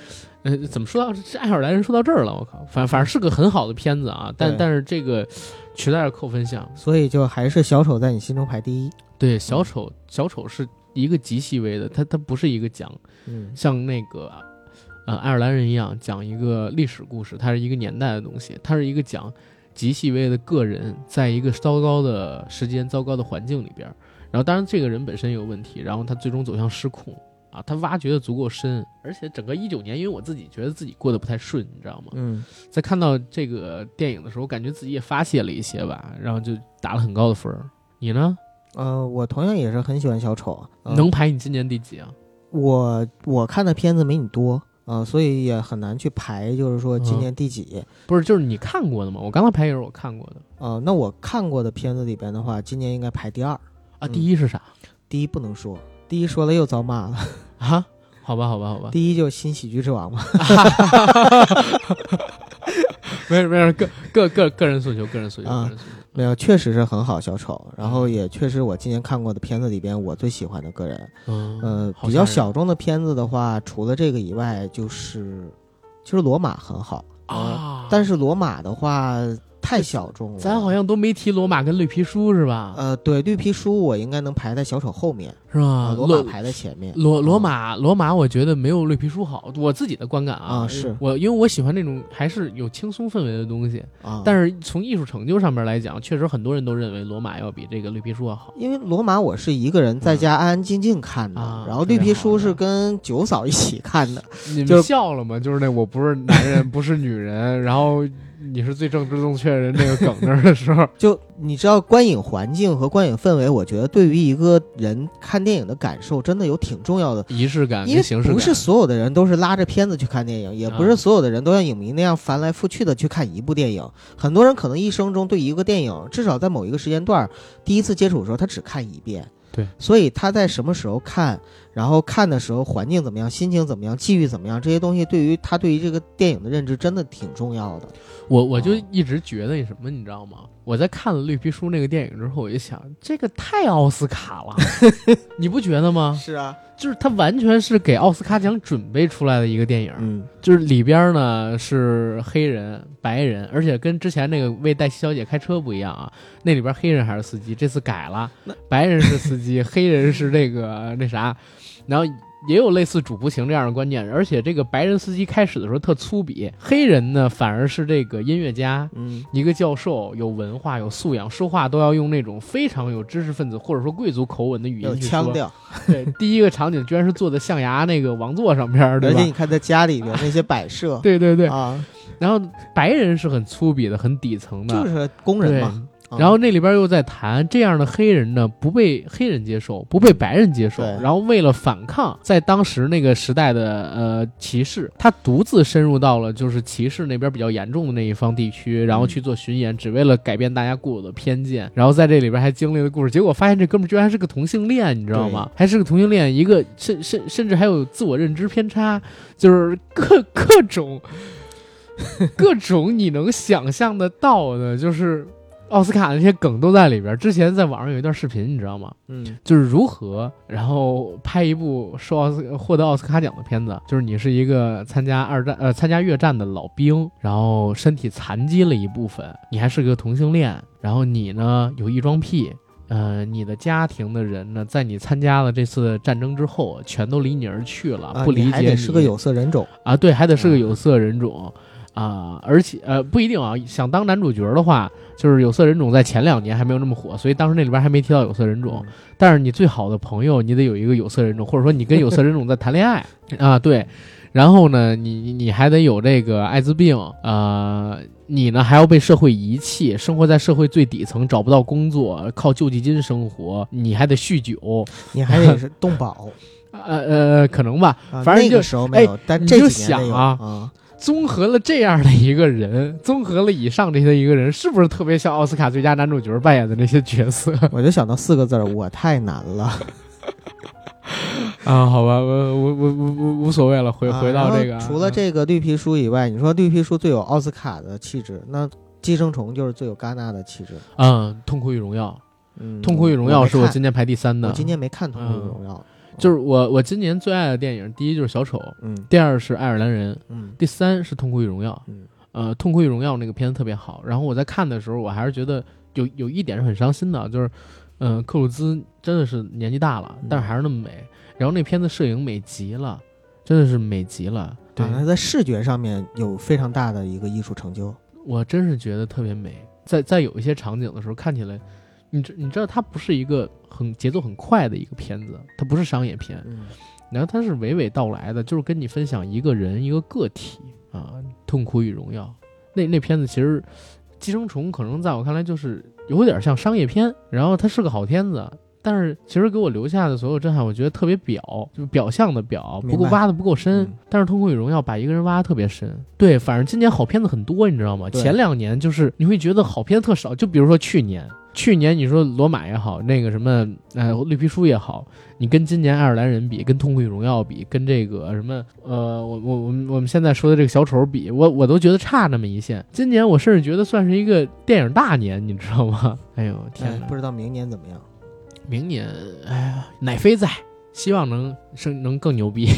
呃，怎么说到这爱尔兰人说到这儿了？我靠，反反正是个很好的片子啊，但 但是这个实在是扣分项。所以就还是小丑在你心中排第一。对，小丑小丑是一个极细微的，他他不是一个讲嗯像那个呃爱尔兰人一样讲一个历史故事，它是一个年代的东西，它是一个讲极细微的个人在一个糟糕的时间、糟糕的环境里边，然后当然这个人本身有问题，然后他最终走向失控啊，他挖掘的足够深，而且整个一九年，因为我自己觉得自己过得不太顺，你知道吗？嗯，在看到这个电影的时候，感觉自己也发泄了一些吧，然后就打了很高的分。你呢？呃，我同样也是很喜欢小丑，呃能排你今年第几啊？我我看的片子没你多啊、呃所以也很难去排，就是说今年第几。不是，就是你看过的吗？我刚才排也是我看过的呃，那我看过的片子里边的话，今年应该排第二，啊。嗯第一是啥第一不能说，第一说了又遭骂了。啊？好吧，好吧，好吧，第一就是新喜剧之王嘛。没事没事，个个个个人诉求，个人诉求，啊个人诉求。没有，确实是很好，小丑。然后也确实我今年看过的片子里边，我最喜欢的个人。嗯，呃，比较小众的片子的话，除了这个以外，就是其实罗马很好，啊，但是罗马的话太小众了。咱好像都没提罗马跟绿皮书是吧？呃，对绿皮书我应该能排在小丑后面，是吧啊，？罗马排在前面。罗罗嗯马罗马，我觉得没有绿皮书好，我自己的观感啊，啊是我因为我喜欢那种还是有轻松氛围的东西，啊，但是从艺术成就上面来讲，确实很多人都认为罗马要比这个绿皮书要好。因为罗马我是一个人在家安安静静看的，啊然后绿皮书是跟九嫂一起看的。你们笑了吗？就是那我不是男人，不是女人，然后你是最正直正确人那个梗那儿的时候，就你知道观影环境和观影氛围，我觉得对于一个人看电影的感受真的有挺重要的。仪式感因为跟形式感不是所有的人都是拉着片子去看电影，也不啊是所有的人都像影迷那样翻来覆去的去看一部电影。很多人可能一生中对一个电影，至少在某一个时间段，第一次接触的时候，他只看一遍。对，所以他在什么时候看，然后看的时候环境怎么样，心情怎么样，际遇怎么样，这些东西对于他对于这个电影的认知真的挺重要的。我我就哦一直觉得那什么，你知道吗？我在看了绿皮书那个电影之后，我就想，这个太奥斯卡了，你不觉得吗？是啊，就是它完全是给奥斯卡奖准备出来的一个电影，嗯，就是里边呢是黑人、白人，而且跟之前那个为黛西小姐开车不一样啊，那里边黑人还是司机，这次改了，白人是司机，黑人是那个那啥，然后。也有类似主仆情这样的观念，而且这个白人司机开始的时候特粗鄙，黑人呢反而是这个音乐家，嗯，一个教授，有文化、有素养，说话都要用那种非常有知识分子或者说贵族口吻的语有音去。腔调，对，第一个场景居然是坐在象牙那个王座上边儿，对吧而且？你看他家里边那些摆设，对对对，啊，然后白人是很粗鄙的、很底层的，就是工人。嘛。啊然后那里边又在谈这样的黑人呢，不被黑人接受，不被白人接受。然后为了反抗在当时那个时代的呃歧视，他独自深入到了就是歧视那边比较严重的那一方地区，然后去做巡演，只为了改变大家固有的偏见。然后在这里边还经历了故事，结果发现这哥们居然还是个同性恋，你知道吗？还是个同性恋，一个甚甚甚至还有自我认知偏差，就是各 各种各种你能想象得到的，就是奥斯卡那些梗都在里边。之前在网上有一段视频，你知道吗？嗯就是如何然后拍一部受奥斯获得奥斯卡奖的片子，就是你是一个参加二战呃参加越战的老兵，然后身体残疾了一部分，你还是个同性恋，然后你呢有异装癖。呃，你的家庭的人呢，在你参加了这次战争之后，全都离你而去了，啊不理解你。得是个有色人种，啊，对，还得是个嗯有色人种啊，而且呃不一定啊，想当男主角的话，就是有色人种在前两年还没有那么火，所以当时那里边还没提到有色人种。但是你最好的朋友，你得有一个有色人种，或者说你跟有色人种在谈恋爱 啊，对。然后呢，你你你还得有这个艾滋病，呃，你呢还要被社会遗弃，生活在社会最底层，找不到工作，靠救济金生活，你还得酗酒，你还得是 动保。呃呃，可能吧。啊反正就那个时候没有，但你就这几年得有想啊啊，综合了这样的一个人，综合了以上这些一个人，是不是特别像奥斯卡最佳男主角扮演的那些角色 我就想到四个字儿，我太难了。啊？好吧，我我我我无无所谓了，回啊回到这个啊，除了这个绿皮书以外，你说绿皮书最有奥斯卡的气质，那寄生虫就是最有戛纳的气质。嗯，《痛苦与荣耀》，嗯，《痛苦与荣耀》是我今年排第三的。我今年没看《痛苦与嗯荣耀》，就是我我今年最爱的电影，第一就是小丑，嗯第二是爱尔兰人，嗯第三是《痛苦与荣耀》。嗯呃，《痛苦与荣耀》那个片子特别好，然后我在看的时候，我还是觉得有有一点是很伤心的，就是，嗯、克鲁兹真的是年纪大了，但是还是那么美。然后那片子摄影美极了，真的是美极了。对，啊，他在视觉上面有非常大的一个艺术成就。我真是觉得特别美。在在有一些场景的时候，看起来，你知你知道它不是一个很节奏很快的一个片子，它不是商业片，嗯然后它是娓娓道来的，就是跟你分享一个人一个个体啊，痛苦与荣耀。那那片子其实，寄生虫可能在我看来就是有点像商业片，然后它是个好片子。但是其实给我留下的所有震撼，我觉得特别表，就是表象的表，不够挖的不够深。嗯但是《痛苦与荣耀》把一个人挖的特别深。对，反正今年好片子很多，你知道吗？前两年就是你会觉得好片子特少，就比如说去年，去年你说罗马也好，那个什么呃绿皮书也好，你跟今年爱尔兰人比，跟痛苦与荣耀比，跟这个什么呃我我我们我们现在说的这个小丑比，我我都觉得差那么一线。今年我甚至觉得算是一个电影大年，你知道吗？哎呦天哪！哎不知道明年怎么样。明年哎呀奶飞在，希望能生能更牛逼。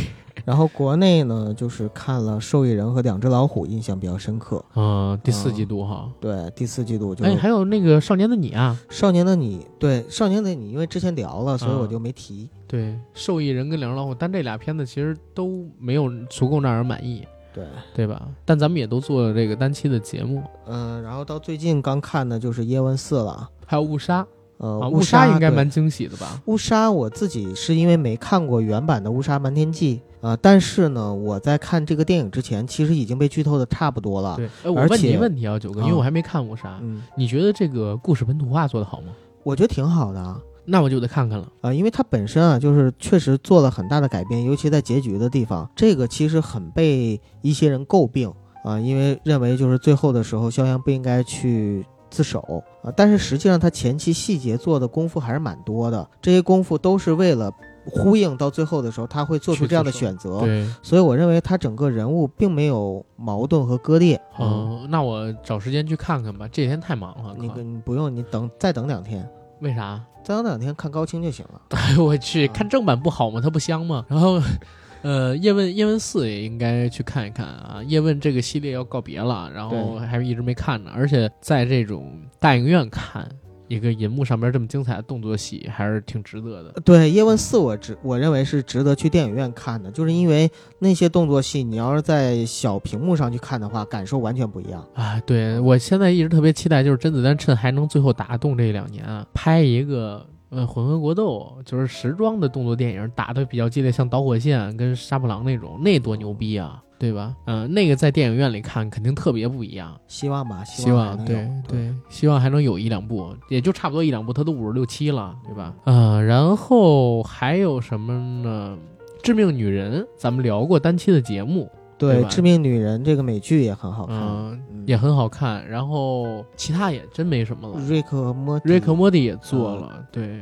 然后国内呢，就是看了《受益人》和《两只老虎》，印象比较深刻。嗯，第四季度哈。对，第四季度就是哎，还有那个少年的你啊，少年的你，对少年的你，因为之前聊了，所以我就没提。对，受益人跟两只老虎，但这俩片子其实都没有足够让人满意，对，对吧？但咱们也都做了这个单期的节目，嗯、然后到最近刚看的就是《叶问四》了。还有误杀呃，啊，误杀应该蛮惊喜的吧？误杀，我自己是因为没看过原版的《误杀瞒天记》啊、呃但是呢，我在看这个电影之前，其实已经被剧透的差不多了。对，哎，我而问你一且问题啊，九哥，因为啊我还没看过啥，嗯，你觉得这个故事本土化做得好吗？我觉得挺好的啊。那我就得看看了。啊，因为它本身啊，就是确实做了很大的改变，尤其在结局的地方，这个其实很被一些人诟病啊，因为认为就是最后的时候，肖央不应该去自首啊，但是实际上他前期细节做的功夫还是蛮多的，这些功夫都是为了呼应到最后的时候他会做出这样的选择，对，所以我认为他整个人物并没有矛盾和割裂。嗯，那我找时间去看看吧。这几天太忙了，你靠你不用，你等再等两天，为啥？再等两天看高清就行了。哎呦我去，啊看正版不好吗？它不香吗？然后，呃，叶问叶问四也应该去看一看啊。叶问这个系列要告别了，然后对还一直没看呢。而且在这种大影院看一个银幕上边这么精彩的动作戏，还是挺值得的。对《叶问四》，我值我认为是值得去电影院看的，就是因为那些动作戏，你要是在小屏幕上去看的话，感受完全不一样。啊，对我现在一直特别期待，就是甄子丹趁还能最后打动这两年啊，拍一个呃混合国斗，就是时装的动作电影，打的比较激烈，像导火线跟杀破狼那种，那多牛逼啊，对吧？嗯、那个在电影院里看肯定特别不一样。希望吧，希望对对，希望还能有一两部，也就差不多一两部，他都五十六七了，对吧？啊、然后还有什么呢？致命女人，咱们聊过单期的节目，对对，《致命女人》这个美剧也很好看，嗯，嗯也很好看。然后其他也真没什么了。瑞克和莫蒂瑞克莫蒂也做嗯了，对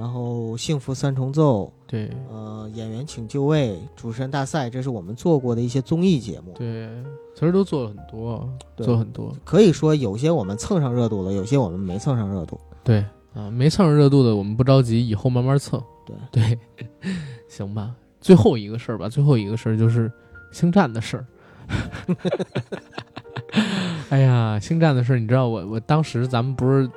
然后《幸福三重奏》，对呃，演员请就位，主持人大赛，这是我们做过的一些综艺节目。对，其实都做了很多，对做很多。可以说有些我们蹭上热度了，有些我们没蹭上热度。对啊，没蹭上热度的我们不着急，以后慢慢蹭。对对，行吧。最后一个事儿吧，最后一个事儿就是星战的事儿。哎呀，星战的事儿，你知道我我当时咱们不是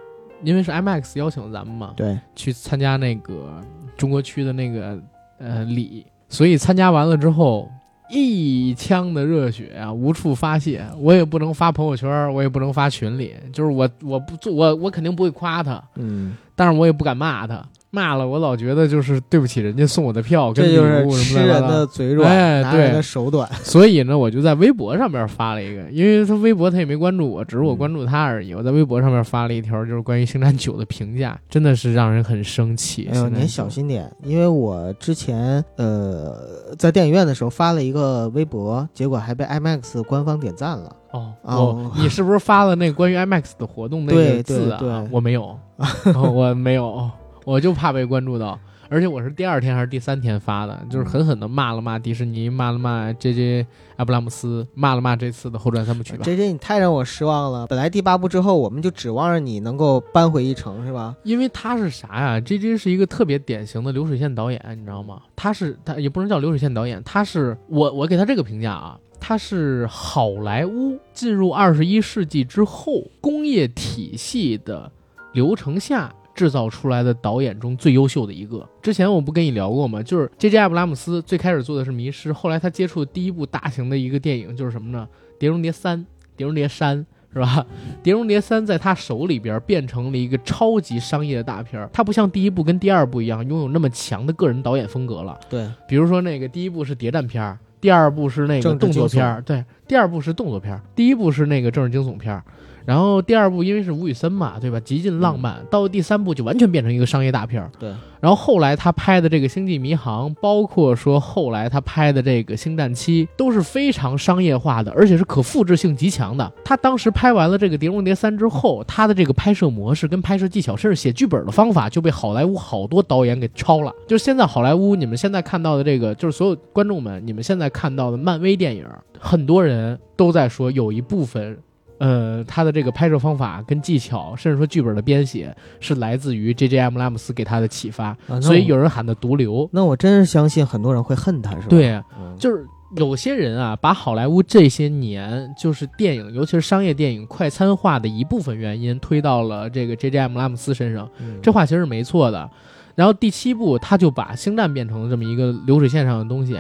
因为是 IMAX 邀请咱们嘛，对，去参加那个中国区的那个呃礼，所以参加完了之后，一腔的热血啊无处发泄，我也不能发朋友圈，我也不能发群里，就是我我不做我我肯定不会夸他，嗯，但是我也不敢骂他，骂了我老觉得就是对不起人家送我的票跟礼这就是吃人么的。嘴软，哎对拿人的手短。所以呢，我就在微博上面发了一个，因为他微博他也没关注我，只是我关注他而已。我在微博上面发了一条，就是关于星战九的评价，真的是让人很生气。哎呦，您小心点，因为我之前呃在电影院的时候发了一个微博，结果还被 IMAX 官方点赞了。哦，哦你是不是发了那个关于 IMAX 的活动那个字啊？对对 我没有、哦我没有，我就怕被关注到。而且我是第二天还是第三天发的，就是狠狠的骂了骂迪士尼，骂了骂 J.J. 阿布拉姆斯，骂了骂这次的后传三部曲吧。J J，你太让我失望了。本来第八部之后，我们就指望着你能够扳回一城，是吧？因为他是啥呀？J.J. 是一个特别典型的流水线导演，你知道吗？他是他也不能叫流水线导演，他是我我给他这个评价啊，他是好莱坞进入二十一世纪之后工业体系的流程下。制造出来的导演中最优秀的一个。之前我不跟你聊过吗？就是 J.J. 阿布拉姆斯最开始做的是《迷失》，后来他接触的第一部大型的一个电影就是什么呢？《碟中谍三》《碟中谍三》是吧？《碟中谍三》在他手里边变成了一个超级商业的大片儿，它不像第一部跟第二部一样拥有那么强的个人导演风格了。对，比如说那个第一部是谍战片儿，第二部是那个动作片儿，对，第二部是动作片儿，第一部是那个政治惊悚片儿。然后第二部因为是吴宇森嘛，对吧？极尽浪漫。到第三部就完全变成一个商业大片儿。对。然后后来他拍的这个《星际迷航》，包括说后来他拍的这个《星战七》，都是非常商业化的，而且是可复制性极强的。他当时拍完了这个《碟中谍三》之后，他的这个拍摄模式跟拍摄技巧，甚至写剧本的方法，就被好莱坞好多导演给抄了。就是现在好莱坞，你们现在看到的这个，就是所有观众们，你们现在看到的漫威电影，很多人都在说有一部分。呃，他的这个拍摄方法跟技巧，甚至说剧本的编写，是来自于 J J M 拉姆斯给他的启发，所以有人喊他毒瘤。那我真是相信很多人会恨他，是吧？对，就是有些人啊，把好莱坞这些年就是电影，尤其是商业电影快餐化的一部分原因推到了这个 J J M 拉姆斯身上，这话其实是没错的。然后第七部他就把星战变成了这么一个流水线上的东西，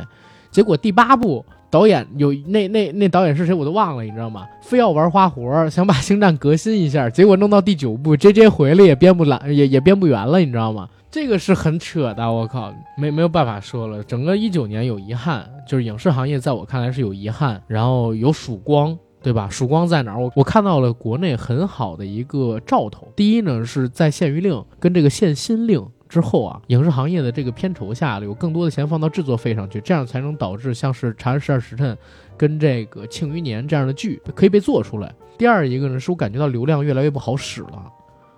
结果第八部。导演有那那那导演是谁我都忘了，你知道吗？非要玩花活，想把星战革新一下，结果弄到第九部，J J 回来也编不来，也也编不圆了，你知道吗？这个是很扯的，我靠，没没有办法说了。整个一九年有遗憾，就是影视行业在我看来是有遗憾，然后有曙光，对吧？曙光在哪儿？我我看到了国内很好的一个兆头。第一呢，是在限娱令跟这个限薪令。之后啊，影视行业的这个片酬下，有更多的钱放到制作费上去，这样才能导致像是《长安十二时辰》跟这个《庆余年》这样的剧可以被做出来。第二一个呢，是我感觉到流量越来越不好使了，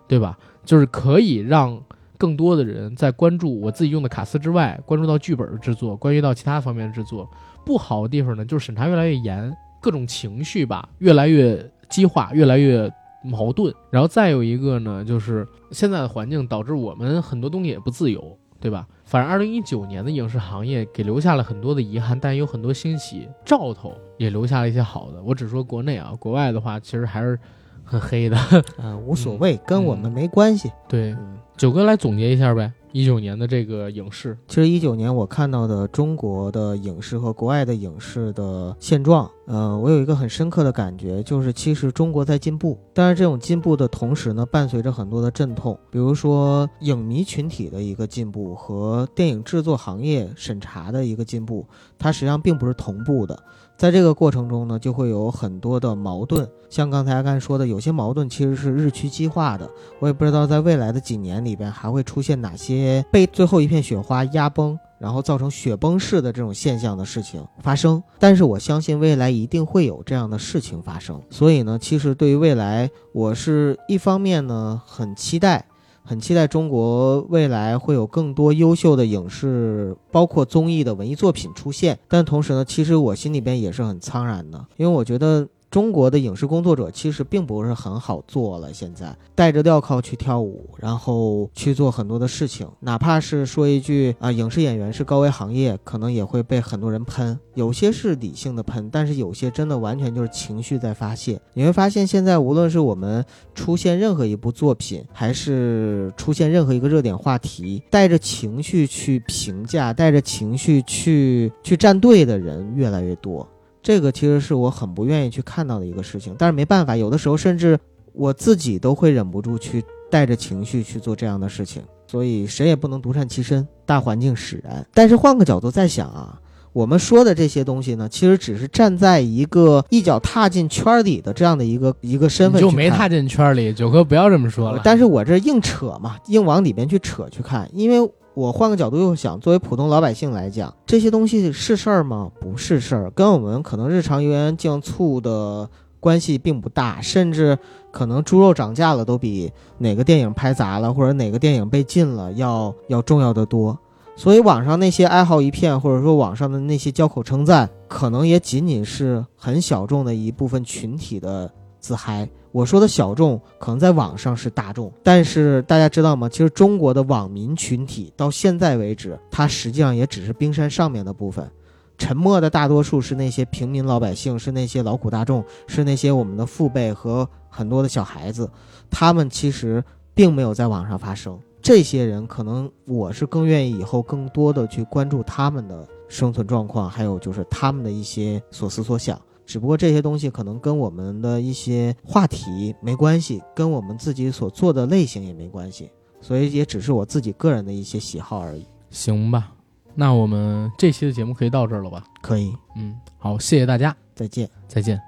对吧？就是可以让更多的人在关注我自己用的卡斯之外，关注到剧本的制作，关于到其他方面的制作。不好的地方呢，就是审查越来越严，各种情绪吧越来越激化，越来越。矛盾，然后再有一个呢，就是现在的环境导致我们很多东西也不自由，对吧？反正二零一九年的影视行业给留下了很多的遗憾，但有很多欣喜兆头，也留下了一些好的。我只说国内啊，国外的话其实还是很黑的。嗯，无所谓，跟我们没关系。对，九哥来总结一下呗。一九年的这个影视，其实一九年我看到的中国的影视和国外的影视的现状，呃，我有一个很深刻的感觉，就是其实中国在进步，但是这种进步的同时呢，伴随着很多的阵痛，比如说影迷群体的一个进步和电影制作行业审查的一个进步，它实际上并不是同步的。在这个过程中呢，就会有很多的矛盾，像刚才阿甘说的，有些矛盾其实是日趋激化的。我也不知道在未来的几年里边还会出现哪些被最后一片雪花压崩，然后造成雪崩式的这种现象的事情发生。但是我相信未来一定会有这样的事情发生。所以呢，其实对于未来，我是一方面呢很期待。很期待中国未来会有更多优秀的影视，包括综艺的文艺作品出现。但同时呢，其实我心里边也是很苍然的，因为我觉得。中国的影视工作者其实并不是很好做了，现在带着镣铐去跳舞，然后去做很多的事情，哪怕是说一句啊，影视演员是高危行业，可能也会被很多人喷。有些是理性的喷，但是有些真的完全就是情绪在发泄。你会发现，现在无论是我们出现任何一部作品，还是出现任何一个热点话题，带着情绪去评价，带着情绪去去站队的人越来越多。这个其实是我很不愿意去看到的一个事情，但是没办法，有的时候甚至我自己都会忍不住去带着情绪去做这样的事情，所以谁也不能独善其身，大环境使然。但是换个角度再想啊，我们说的这些东西呢，其实只是站在一个一脚踏进圈里的这样的一个一个身份，就没踏进圈里，九哥不要这么说了。但是我这硬扯嘛，硬往里边去扯去看，因为。我换个角度又想，作为普通老百姓来讲，这些东西是事儿吗？不是事儿，跟我们可能日常油盐酱醋的关系并不大，甚至可能猪肉涨价了都比哪个电影拍砸了或者哪个电影被禁了要要重要的多。所以网上那些哀嚎一片，或者说网上的那些交口称赞，可能也仅仅是很小众的一部分群体的自嗨。我说的小众，可能在网上是大众，但是大家知道吗？其实中国的网民群体到现在为止，它实际上也只是冰山上面的部分，沉默的大多数是那些平民老百姓，是那些劳苦大众，是那些我们的父辈和很多的小孩子，他们其实并没有在网上发声。这些人可能我是更愿意以后更多的去关注他们的生存状况，还有就是他们的一些所思所想。只不过这些东西可能跟我们的一些话题没关系，跟我们自己所做的类型也没关系，所以也只是我自己个人的一些喜好而已。行吧，那我们这期的节目可以到这儿了吧？可以，嗯，好，谢谢大家，再见，再见。